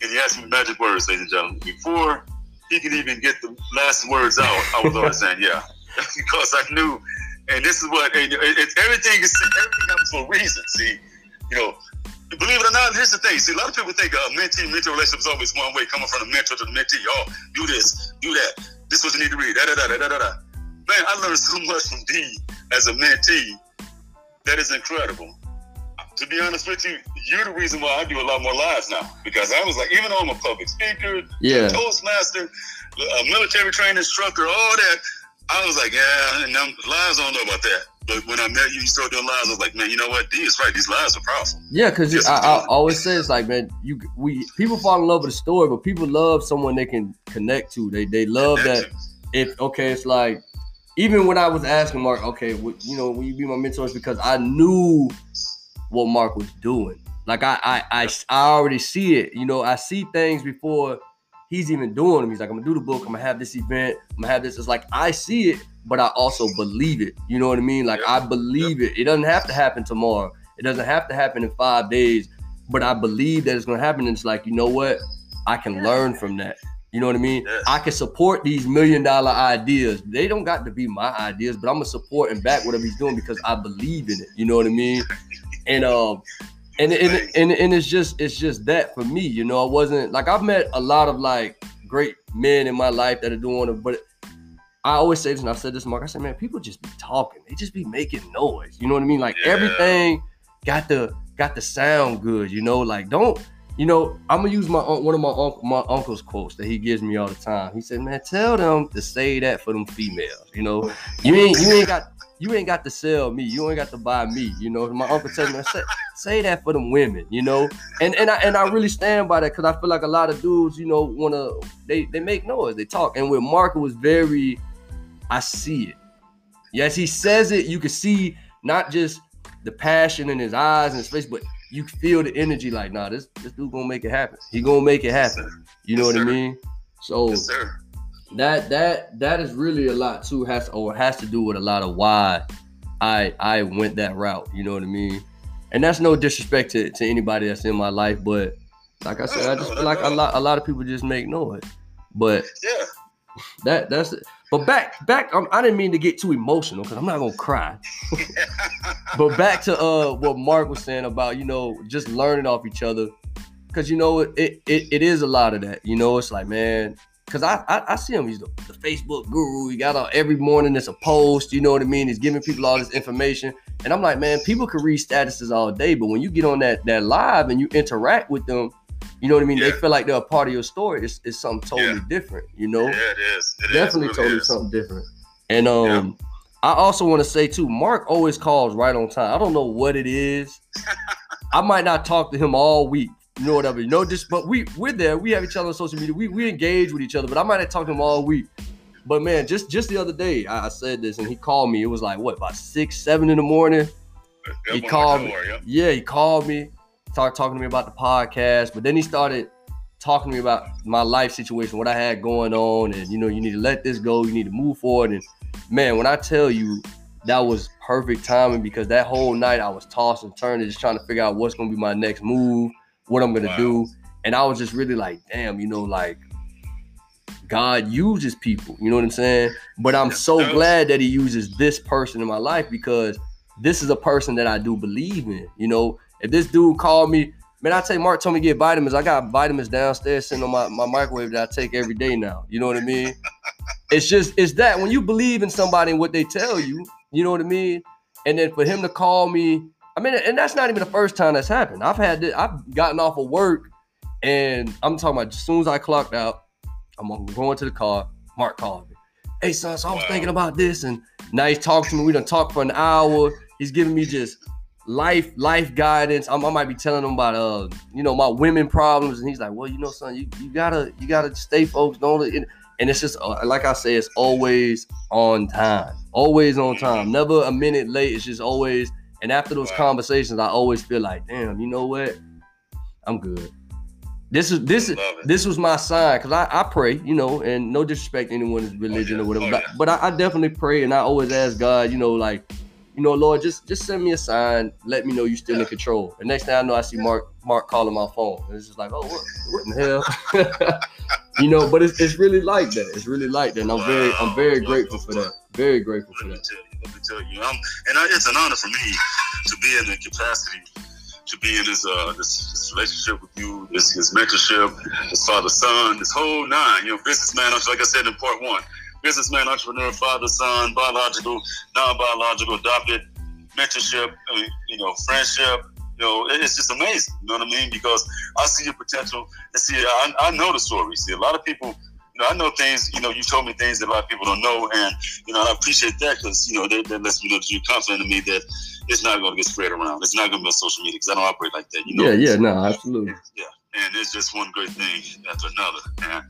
and he asked me magic words, ladies and gentlemen. Before he could even get the last words out, I was already saying, yeah. because I knew, and this is what, and everything is, everything happens for a reason, see. You know, believe it or not, here's the thing. See, a lot of people think a uh, mentee-mentor relationship is always one way, coming from the mentor to the mentee. Oh, do this, do that. This is what you need to read. Da da da da da da. Man, I learned so much from D as a mentee. That is incredible to be honest with you, you're the reason why I do a lot more lives now. Because I was like, even though I'm a public speaker, yeah, Toastmaster, a military training instructor, all that, I was like, yeah, and them lives, I don't know about that. But when I met you, you started doing lives. I was like, man, you know what? D is right. These lives are powerful. Yeah, because I, I, always say it's like, man, you we people fall in love with a story, but people love someone they can connect to. They they love connect that. To. If okay, it's like even when I was asking Mark, okay, you know, will you be my mentor? It's because I knew what Mark was doing. Like I, I, I, I already see it. You know, I see things before he's even doing them. He's like, I'm gonna do the book. I'm gonna have this event. I'm gonna have this. It's like I see it, but I also believe it. You know what I mean? Like I believe it. It doesn't have to happen tomorrow. It doesn't have to happen in five days. But I believe that it's gonna happen. And it's like, you know what? I can learn from that. You know what I mean? Yes. I can support these million dollar ideas. They don't got to be my ideas, but I'm gonna support and back whatever he's doing because I believe in it. You know what I mean? and um and and, and and it's just it's just that for me you know i wasn't like i've met a lot of like great men in my life that are doing it but i always say this and i said this mark i said man people just be talking they just be making noise you know what i mean like yeah. everything got the got the sound good, you know, like don't you know, I'm gonna use my one of my uncle my uncle's quotes that he gives me all the time. He said, "Man, tell them to say that for them females. You know, you ain't you ain't got you ain't got to sell me. You ain't got to buy me. You know, my uncle tells me, say, say that for them women. You know, and and I and I really stand by that because I feel like a lot of dudes, you know, wanna they they make noise, they talk, and with Mark was very, I see it. Yes, he says it. You can see not just the passion in his eyes and his face, but you feel the energy like, nah, this this dude gonna make it happen. He gonna make it happen. Yes, you know yes, what sir. I mean? So yes, that that that is really a lot too. Has or has to do with a lot of why I I went that route. You know what I mean? And that's no disrespect to, to anybody that's in my life, but like I said, I just feel like a lot a lot of people just make noise. But yeah, that that's it. But back, back, um, I didn't mean to get too emotional because I'm not gonna cry. but back to uh what Mark was saying about you know just learning off each other, because you know it, it it is a lot of that. You know, it's like man, because I, I, I see him. He's the, the, Facebook guru. He got out every morning. There's a post. You know what I mean? He's giving people all this information, and I'm like, man, people can read statuses all day, but when you get on that that live and you interact with them, you know what I mean? Yeah. They feel like they're a part of your story. It's, it's something totally yeah. different, you know? Yeah, it is. It Definitely is. totally is. something different. And um yeah. I also want to say too, Mark always calls right on time. I don't know what it is. I might not talk to him all week. You know whatever. You know, just but we we're there. We have each other on social media. We we engage with each other, but I might not talk to him all week. But man, just just the other day, I, I said this and he called me. It was like what about six, seven in the morning. He called me. Yeah, he called me started talking to me about the podcast, but then he started talking to me about my life situation, what I had going on, and you know, you need to let this go, you need to move forward. And man, when I tell you that was perfect timing because that whole night I was tossing, and turning, just trying to figure out what's gonna be my next move, what I'm gonna wow. do. And I was just really like, damn, you know, like God uses people, you know what I'm saying? But I'm so glad that he uses this person in my life because this is a person that I do believe in, you know. If this dude called me, man, I tell Mark told me to get vitamins. I got vitamins downstairs sitting on my, my microwave that I take every day now. You know what I mean? it's just it's that when you believe in somebody and what they tell you, you know what I mean? And then for him to call me, I mean, and that's not even the first time that's happened. I've had this, I've gotten off of work and I'm talking about as soon as I clocked out, I'm going to the car. Mark called me. Hey son, so I was wow. thinking about this, and now he's talking to me. We done talked for an hour. He's giving me just life life guidance. I'm, i might be telling him about uh you know my women problems, and he's like, well, you know, son, you, you gotta you gotta stay focused on it. And it's just uh, like I say, it's always on time, always on time, never a minute late. It's just always. And after those wow. conversations, I always feel like, damn, you know what? I'm good. This is this is this was my sign because I, I pray, you know, and no disrespect to anyone's religion oh, yeah. or whatever, oh, yeah. but, but I, I definitely pray and I always ask God, you know, like you know, Lord, just just send me a sign. Let me know you're still in control. The next thing I know, I see Mark Mark calling my phone. And it's just like, oh, what, what in the hell? you know, but it's, it's really like that. It's really like that. And I'm wow. very I'm very grateful for that. Very grateful for that. Let me tell you, I'm, and I, it's an honor for me to be in the capacity to be in this uh this, this relationship with you, this his mentorship, his father son, this whole nine. You know, businessman. Like I said in part one businessman, entrepreneur, father, son, biological, non-biological, adopted, mentorship, you know, friendship. You know, it's just amazing. You know what I mean? Because I see your potential. And see, I, I know the story. See, a lot of people you know, I know things, you know, you told me things that a lot of people don't know. And, you know, I appreciate that because, you know, that, that lets me know that you're confident in me that it's not going to get spread around. It's not going to be on social media because I don't operate like that. You know? Yeah, yeah, no, absolutely. Yeah. And it's just one great thing after another. And,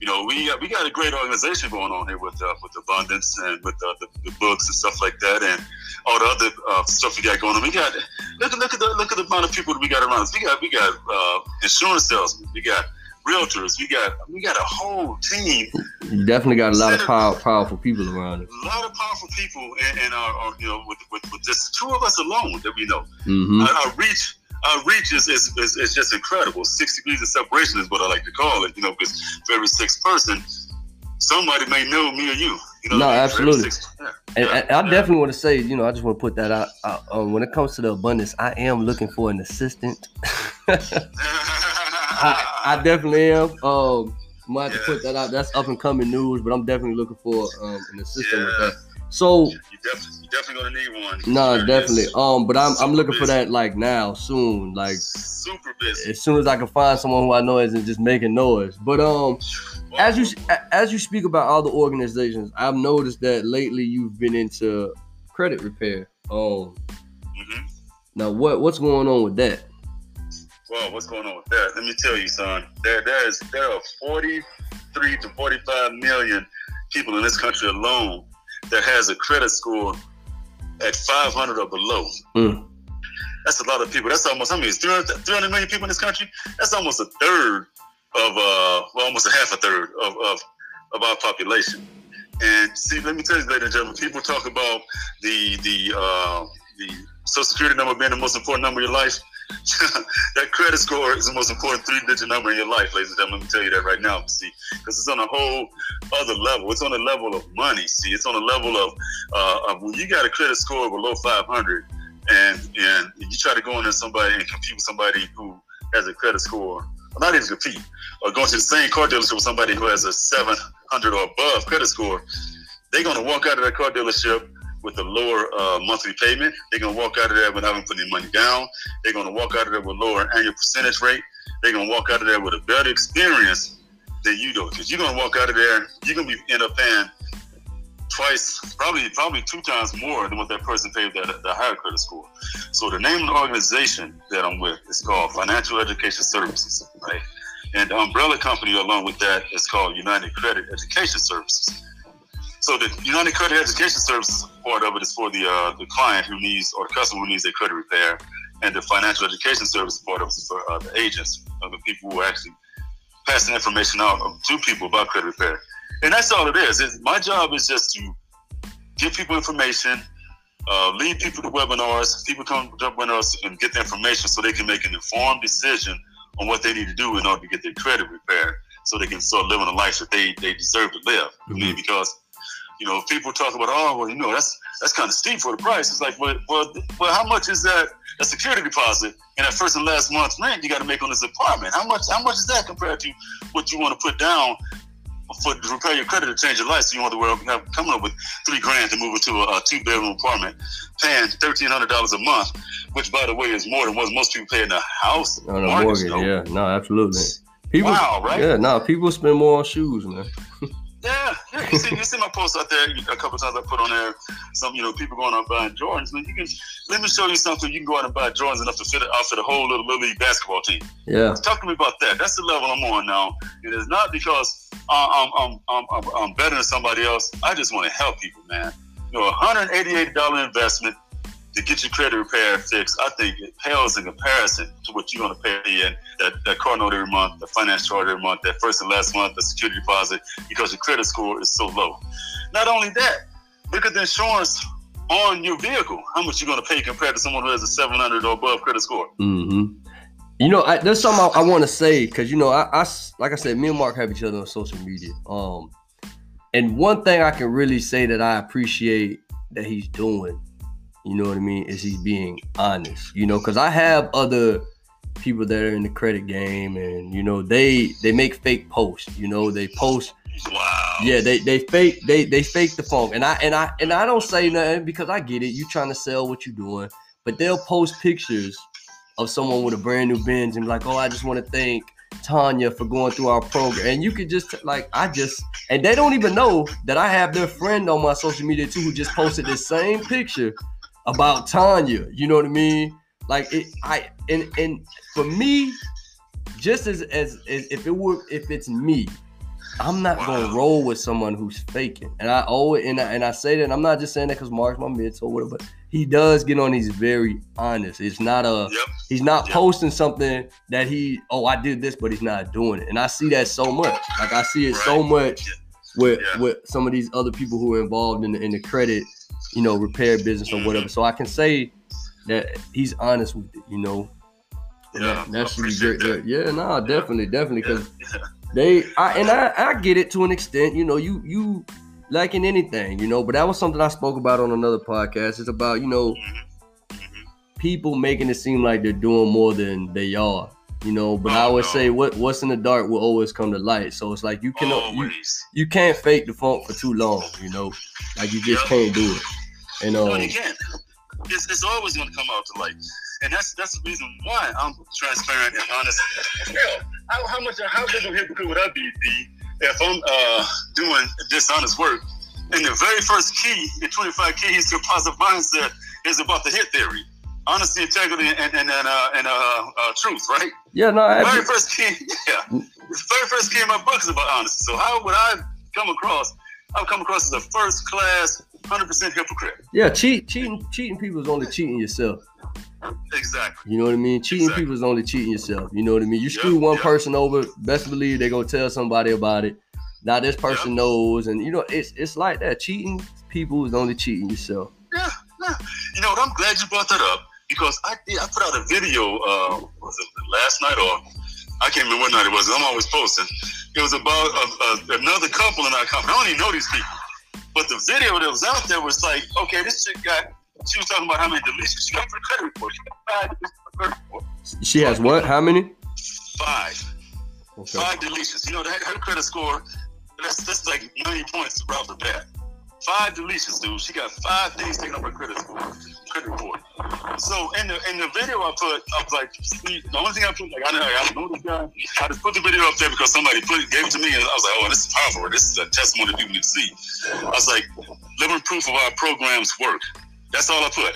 you know, we uh, we got a great organization going on here with uh, with abundance and with uh, the, the, books and stuff like that, and all the other uh, stuff we got going on. We got look at look at the look at the amount of people that we got around us. We got we got uh, insurance salesmen. We got realtors. We got we got a whole team. You definitely got a lot of power, powerful people around us. A lot of powerful people, and, and our, our, you know, with, with, with just two of us alone that we know. Mm-hmm. Our, our reach our reach is, is, is, is, just incredible. Six degrees of separation is what I like to call it, you know, because for every sixth person, somebody may know me or you. you know no, absolutely. yeah. And, yeah. I, definitely want to say, you know, I just want to put that out. out um, when it comes to the abundance, I am looking for an assistant. I, I, definitely am. Um, I might have to put that out. That's up and coming news, but I'm definitely looking for um, an assistant with that. So you definitely, you definitely gonna need one. No, nah, definitely. Um, but I'm I'm looking busy. for that like now, soon, like super busy. As soon as I can find someone who I know isn't just making noise. But um, as you as you speak about all the organizations, I've noticed that lately you've been into credit repair. Um, mm-hmm. now what what's going on with that? Well, what's going on with that? Let me tell you, son. There there is there are 43 to 45 million people in this country alone that has a credit score at 500 or below. Mm. That's a lot of people. That's almost, I mean, 300, 300 million people in this country. That's almost a third of, uh, well, almost a half a third of, of, of our population. And see, let me tell you, ladies and gentlemen, people talk about the, the, uh, the social security number being the most important number in your life. that credit score is the most important three-digit number in your life, ladies and gentlemen. Let me tell you that right now. See, because it's on a whole other level. It's on a level of money. See, it's on a level of, uh, of when you got a credit score below 500, and and you try to go in into somebody and compete with somebody who has a credit score, or not even compete, or going to the same car dealership with somebody who has a 700 or above credit score, they're going to walk out of that car dealership with a lower uh, monthly payment. They're gonna walk out of there without putting any money down. They're gonna walk out of there with a lower annual percentage rate. They're gonna walk out of there with a better experience than you do, because you're gonna walk out of there, you're gonna be end up paying twice, probably probably two times more than what that person paid that the higher credit score. So the name of the organization that I'm with is called Financial Education Services, right? And the umbrella company along with that is called United Credit Education Services. So the United Credit Education Services part of it is for the uh, the client who needs or the customer who needs a credit repair, and the financial education service part of it is for uh, the agents, or the people who are actually passing information out to people about credit repair. And that's all it is. It's, my job is just to give people information, uh, lead people to webinars. People come to webinars and get the information so they can make an informed decision on what they need to do in order to get their credit repaired, so they can start living the life that they they deserve to live. Mm-hmm. Because you know, people talk about, oh, well, you know, that's that's kind of steep for the price. It's like, well, well, well how much is that a security deposit and that first and last month's rent you got to make on this apartment? How much? How much is that compared to what you want to put down for to repair your credit to change your life? So you want to world have coming up with three grand to move into a, a two bedroom apartment, paying thirteen hundred dollars a month, which by the way is more than what most people pay in a house. On a mortgage, yeah, no, absolutely. People, wow, right? Yeah, no, people spend more on shoes, man. Yeah, yeah. You see, you see my post out there a couple times. I put on there some, you know, people going out buying Jordans. Man, you can let me show you something. You can go out and buy Jordans enough to fit it out for the whole little, little league basketball team. Yeah. Talk to me about that. That's the level I'm on now. It is not because I'm, I'm, I'm, I'm, I'm better than somebody else. I just want to help people, man. You know, $188 investment to get your credit repair fixed, I think it pales in comparison to what you're going to pay in that, that car note every month, the finance charge every month, that first and last month, the security deposit, because your credit score is so low. Not only that, look at the insurance on your vehicle. How much you're going to pay compared to someone who has a 700 or above credit score. Mm-hmm. You know, I, there's something I, I want to say because you know, I, I like I said, me and Mark have each other on social media. Um, and one thing I can really say that I appreciate that he's doing you know what I mean? Is he's being honest? You know, because I have other people that are in the credit game, and you know they they make fake posts. You know, they post. Wow. Yeah, they they fake they they fake the phone, and I and I and I don't say nothing because I get it. You trying to sell what you're doing, but they'll post pictures of someone with a brand new Benz and be like, oh, I just want to thank Tanya for going through our program. And you could just like I just and they don't even know that I have their friend on my social media too who just posted the same picture about Tanya. You know what I mean? Like it, I and and for me, just as as, as if it were if it's me, I'm not wow. gonna roll with someone who's faking. And I always and I, and I say that I'm not just saying that because Mark's my mentor, whatever. But he does get on. He's very honest. It's not a. Yep. He's not yep. posting something that he. Oh, I did this, but he's not doing it. And I see that so much. Like I see it right. so much with yeah. with some of these other people who are involved in the, in the credit you know, repair business or whatever. So I can say that he's honest with it, you know. Yeah, that, that should be great. That. Yeah, no, nah, definitely, definitely, because yeah. they, I and I, I get it to an extent. You know, you you in anything, you know. But that was something I spoke about on another podcast. It's about you know mm-hmm. people making it seem like they're doing more than they are. you know. But oh, I always no. say, what what's in the dark will always come to light. So it's like you can you, you can't fake the funk for too long, you know. Like you just yep. can't do it. And um, no, you can't. It's, it's always going to come out to light, and that's that's the reason why I'm transparent and honest. Hell, how, how much how big of a hypocrite would I be, D, if I'm uh, doing dishonest work? And the very first key the 25 keys to a positive mindset is about the hit theory honesty, integrity, and and and, uh, and uh, uh, truth, right? Yeah, no. The very first key, yeah, the very first key in my book is about honesty. So how would I come across? I've come across as a first class, hundred percent hypocrite. Yeah, cheat, cheating, cheating people is only cheating yourself. Exactly. You know what I mean? Cheating exactly. people is only cheating yourself. You know what I mean? You screw yep, one yep. person over, best believe they're gonna tell somebody about it. Now this person yep. knows, and you know it's it's like that. Cheating people is only cheating yourself. Yeah, yeah. You know what? I'm glad you brought that up because I I put out a video uh, was it last night or I can't remember what night it was. I'm always posting. It was about a, a, another couple in our company. I don't even know these people, but the video that was out there was like, okay, this chick got. She was talking about how many deletions she got for the credit report. She got five credit report. She has what? How many? Five. Okay. Five deletions. You know, that, her credit score, that's, that's like 90 points right off the bat. Five deletions, dude. She got five things taken off her credit score, credit report. So in the in the video I put, I was like, the only thing I put, like I know I know this guy. I just put the video up there because somebody put it, gave it to me, and I was like, oh, this is powerful. This is a testimony people need to see. I was like, living proof of our programs work. That's all I put.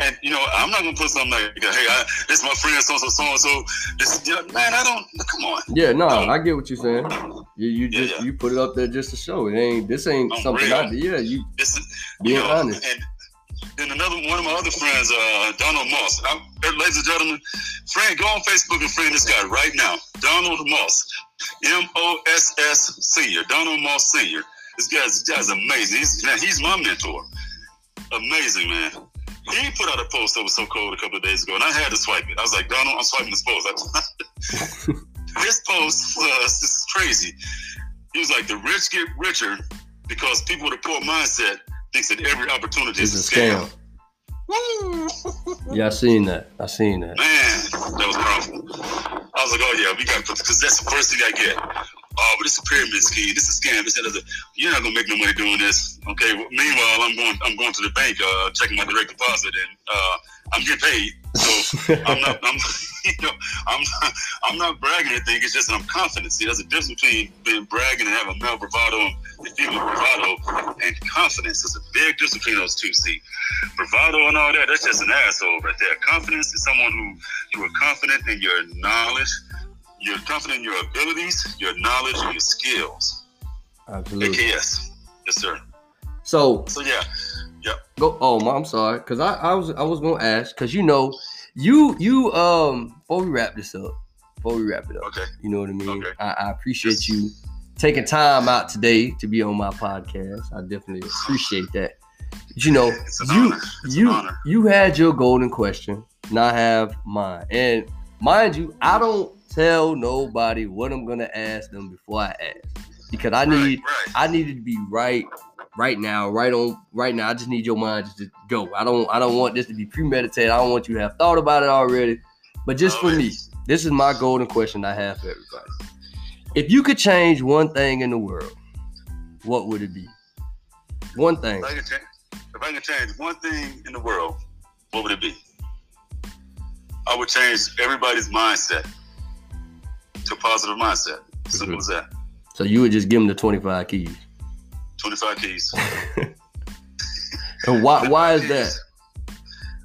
And you know, I'm not gonna put something like, "Hey, I, this is my friend, so so so and so." This, you know, man, I don't. Come on. Yeah, no, I get what you're saying. You, you just yeah, yeah. you put it up there just to show it ain't. This ain't I'm something real. I. Yeah, you. This is being you know, honest. And then another one of my other friends, uh, Donald Moss. I, ladies and gentlemen, friend, go on Facebook and friend this guy right now, Donald Moss, M O S S Senior, Donald Moss Senior. This guy's, this guy's amazing. He's, he's my mentor. Amazing, man. He put out a post that was so cold a couple of days ago, and I had to swipe it. I was like, Donald, I'm swiping this post. this post was this is crazy. He was like, the rich get richer because people with a poor mindset thinks that every opportunity is a scam. scam. yeah, I seen that. I seen that. Man, that was powerful. I was like, oh yeah, we got because that's the first thing I get oh, but it's a pyramid scheme. This is a scam. This is You're not gonna make no money doing this. Okay. Well, meanwhile, I'm going. I'm going to the bank, uh, checking my direct deposit, and uh, I'm getting paid. So I'm not. I'm. You know, I'm. Not, I'm not bragging or anything. It's just that I'm confident. See, there's a difference between being bragging and having a male bravado and female bravado and confidence. There's a big difference between those two. See, bravado and all that. That's just an asshole right there. Confidence is someone who you are confident in your knowledge you're confident in your abilities, your knowledge, and your skills. Absolutely. AKS. Yes, sir. So. So yeah. Yep. Go. Oh, I'm sorry, cause I, I was I was gonna ask, cause you know, you you um before we wrap this up, before we wrap it up. Okay. You know what I mean. Okay. I, I appreciate yes. you taking time out today to be on my podcast. I definitely appreciate that. You know, you you you had your golden question, and I have mine. And mind you, I don't tell nobody what I'm gonna ask them before I ask because I need right, right. I need to be right right now, right on right now. I just need your mind just to go. I don't I don't want this to be premeditated. I don't want you to have thought about it already. But just for me, this is my golden question I have for everybody. If you could change one thing in the world, what would it be? One thing. If I could change, if I could change one thing in the world, what would it be? I would change everybody's mindset to a positive mindset. Simple mm-hmm. as that. So you would just give them the 25 keys. 25 keys. and why why is that?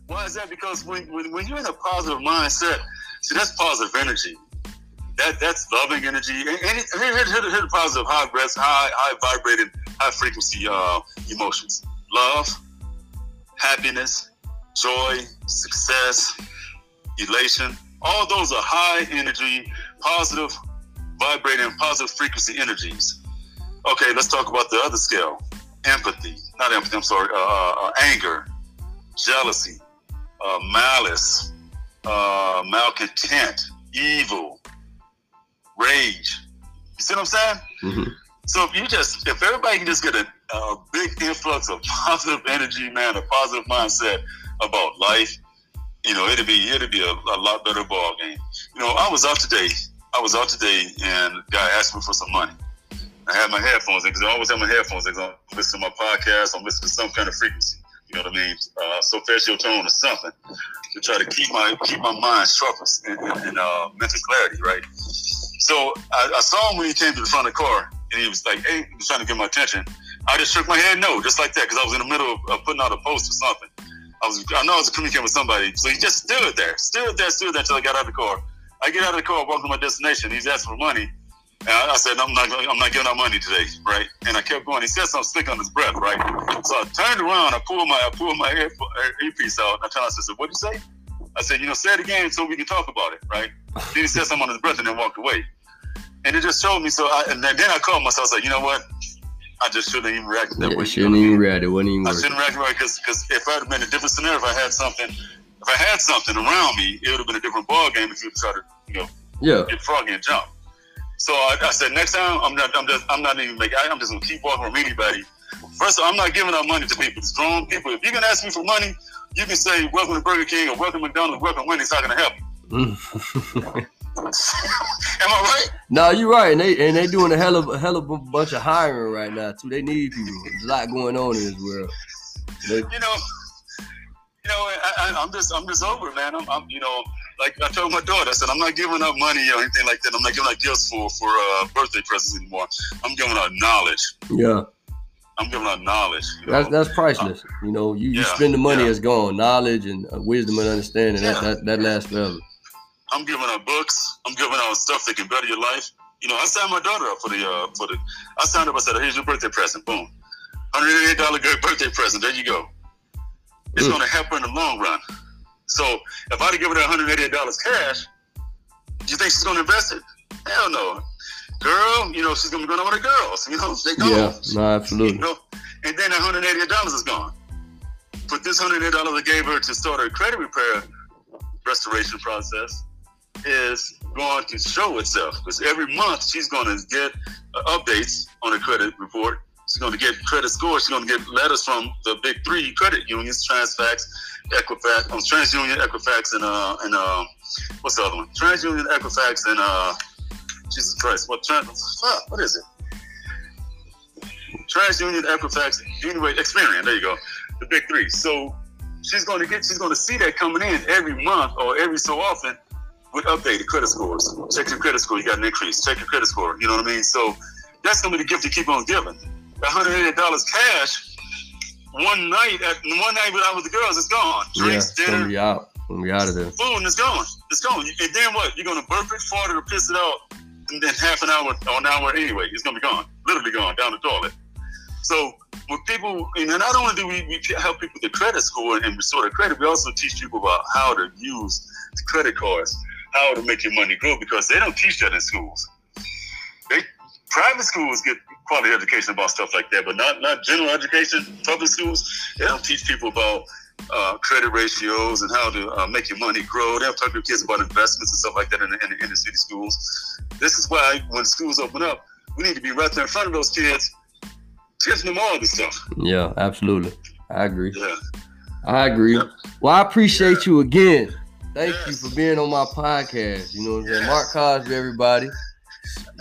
Why is that? Because when, when, when you're in a positive mindset, see that's positive energy. That that's loving energy. And, and hit, hit, hit, hit positive, high breaths, high high vibrating, high frequency uh, emotions. Love, happiness, joy, success, elation. All those are high energy positive vibrating positive frequency energies. Okay, let's talk about the other scale. Empathy, not empathy, I'm sorry, uh, uh, uh anger, jealousy, uh, malice, uh, malcontent, evil, rage. You see what I'm saying? Mm-hmm. So if you just, if everybody can just get a, a big influx of positive energy, man, a positive mindset about life, you know, it'd be it'd be a, a lot better ball game. You know, I was out today. I was out today, and guy asked me for some money. I had my headphones in because I always have my headphones. I'm listening to my podcast. I'm listening to some kind of frequency. You know what I mean? Uh, solfeggio tone or something to try to keep my keep my mind sharp and, and, and uh, mental clarity, right? So I, I, saw him when he came to the front of the car, and he was like, "Hey," he was trying to get my attention. I just shook my head no, just like that, because I was in the middle of, of, putting out a post or something. I was, I know I was communicating with somebody, so he just stood there, stood there, stood there until I got out of the car. I get out of the car, walk to my destination. He's asking for money. And I, I said, I'm not, I'm not giving out money today, right? And I kept going. He said something slick on his breath, right? So I turned around, I pulled my, I pulled my ear, earpiece out, and I told him, I said, "What did you say?" I said, "You know, say it again so we can talk about it, right?" then he said something on his breath and then walked away. And it just showed me. So I, and then I called myself. I like, you know what? I just shouldn't even react that yeah, way. Shouldn't even react. It wasn't even. I shouldn't react right because because if I had been a different scenario, if I had something, if I had something around me, it would have been a different ball game. If you tried to, you know, yeah, get froggy and jump. So I, I, said, next time I'm not, I'm just, I'm not even making. I'm just gonna keep walking from anybody. First of all, I'm not giving out money to people. It's grown people. If you're gonna ask me for money, you can say, "Welcome to Burger King" or "Welcome to McDonald's," "Welcome Wendy's." How can I help you? Mm. Am I right? No, you're right, and they and they doing a hell of a hell of a bunch of hiring right now too. They need people. There's a lot going on in this world. They, you know, you know, I, am just I'm just over, man. I'm, I'm, you know, like I told my daughter, I said I'm not giving out money or anything like that. I'm not giving out gifts for for uh, birthday presents anymore. I'm giving out knowledge. Yeah. I'm giving out knowledge. That's know? that's priceless. Uh, you know, you, yeah, you spend the money, yeah. it's gone. Knowledge and uh, wisdom and understanding yeah. that, that that lasts forever. I'm giving out books. I'm giving out stuff that can better your life. You know, I signed my daughter up for the uh, for the. I signed up. I said, "Here's your birthday present. Boom, hundred eighty dollar good birthday present. There you go. It's mm. going to help her in the long run. So if I'd have given her one hundred eighty dollars cash, do you think she's going to invest it? Hell no. Girl, you know she's going to be going out with the girls. You know they go. Yeah, no, absolutely. You know? And then that hundred eighty dollars is gone. But this hundred eighty dollars I gave her to start her credit repair restoration process is going to show itself because every month she's going to get uh, updates on her credit report. She's going to get credit scores. She's going to get letters from the big three credit unions: Transfax, Equifax, um, TransUnion, Equifax, and uh, and uh, what's the other one? TransUnion, Equifax, and uh, Jesus Christ, what trans? what is it? TransUnion, Equifax, anyway, Experian. There you go, the big three. So she's going to get, she's going to see that coming in every month or every so often with updated credit scores. Check your credit score, you got an increase. Check your credit score, you know what I mean? So that's gonna be the gift you keep on giving. $180 cash, one night at one night without with the girls, it's gone. Drinks, yeah, dinner, be out. we out of there. Food and it's gone. It's gone. And then what? You're gonna burp it, fart it, or piss it out, and then half an hour or an hour anyway, it's gonna be gone. Literally gone down the toilet. So with people, and not only do we, we help people with the credit score and restore their credit, we also teach people about how to use credit cards how to make your money grow because they don't teach that in schools. Private schools get quality education about stuff like that, but not not general education. Public schools they don't teach people about uh, credit ratios and how to uh, make your money grow. They don't talk to kids about investments and stuff like that in the, in the inner city schools. This is why when schools open up, we need to be right there in front of those kids, teaching them all this stuff. Yeah, absolutely. I agree. Yeah. I agree. Yep. Well, I appreciate yeah. you again. Thank yes. you for being on my podcast. You know what I'm saying? Yes. Mark Cosby, everybody.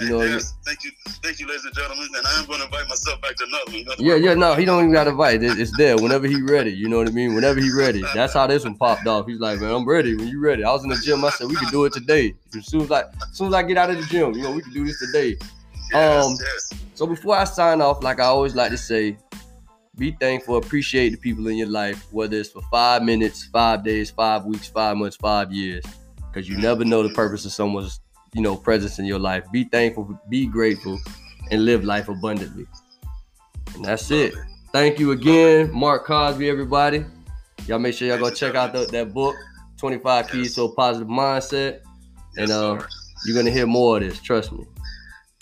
You know, yes. thank you, thank you, ladies and gentlemen. And I am going to invite myself back to another one. Yeah, yeah, no, he don't even got to invite. It's there whenever he ready. You know what I mean? Whenever he ready. That's how this one popped off. He's like, man, I'm ready when you ready. I was in the gym. I said we can do it today. As soon as I, as soon as I get out of the gym, you know, we can do this today. Yes, um, yes. so before I sign off, like I always like to say, be thankful, appreciate the people in your life, whether it's for five minutes, five days, five weeks, five months, five years because you never know the purpose of someone's you know presence in your life. Be thankful, be grateful, and live life abundantly. And that's it. Thank you again, Mark Cosby, everybody. Y'all make sure y'all go check out the, that book, 25 Keys to a Positive Mindset. And uh, you're gonna hear more of this, trust me.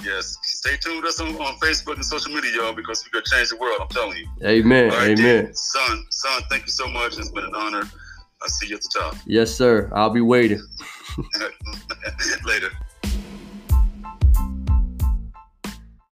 Yes. Stay tuned with us on, on Facebook and social media, y'all, because we're gonna change the world. I'm telling you. Amen. Right, Amen. Son, son, thank you so much. It's been an honor. I'll see you at the top. Yes, sir. I'll be waiting. Later.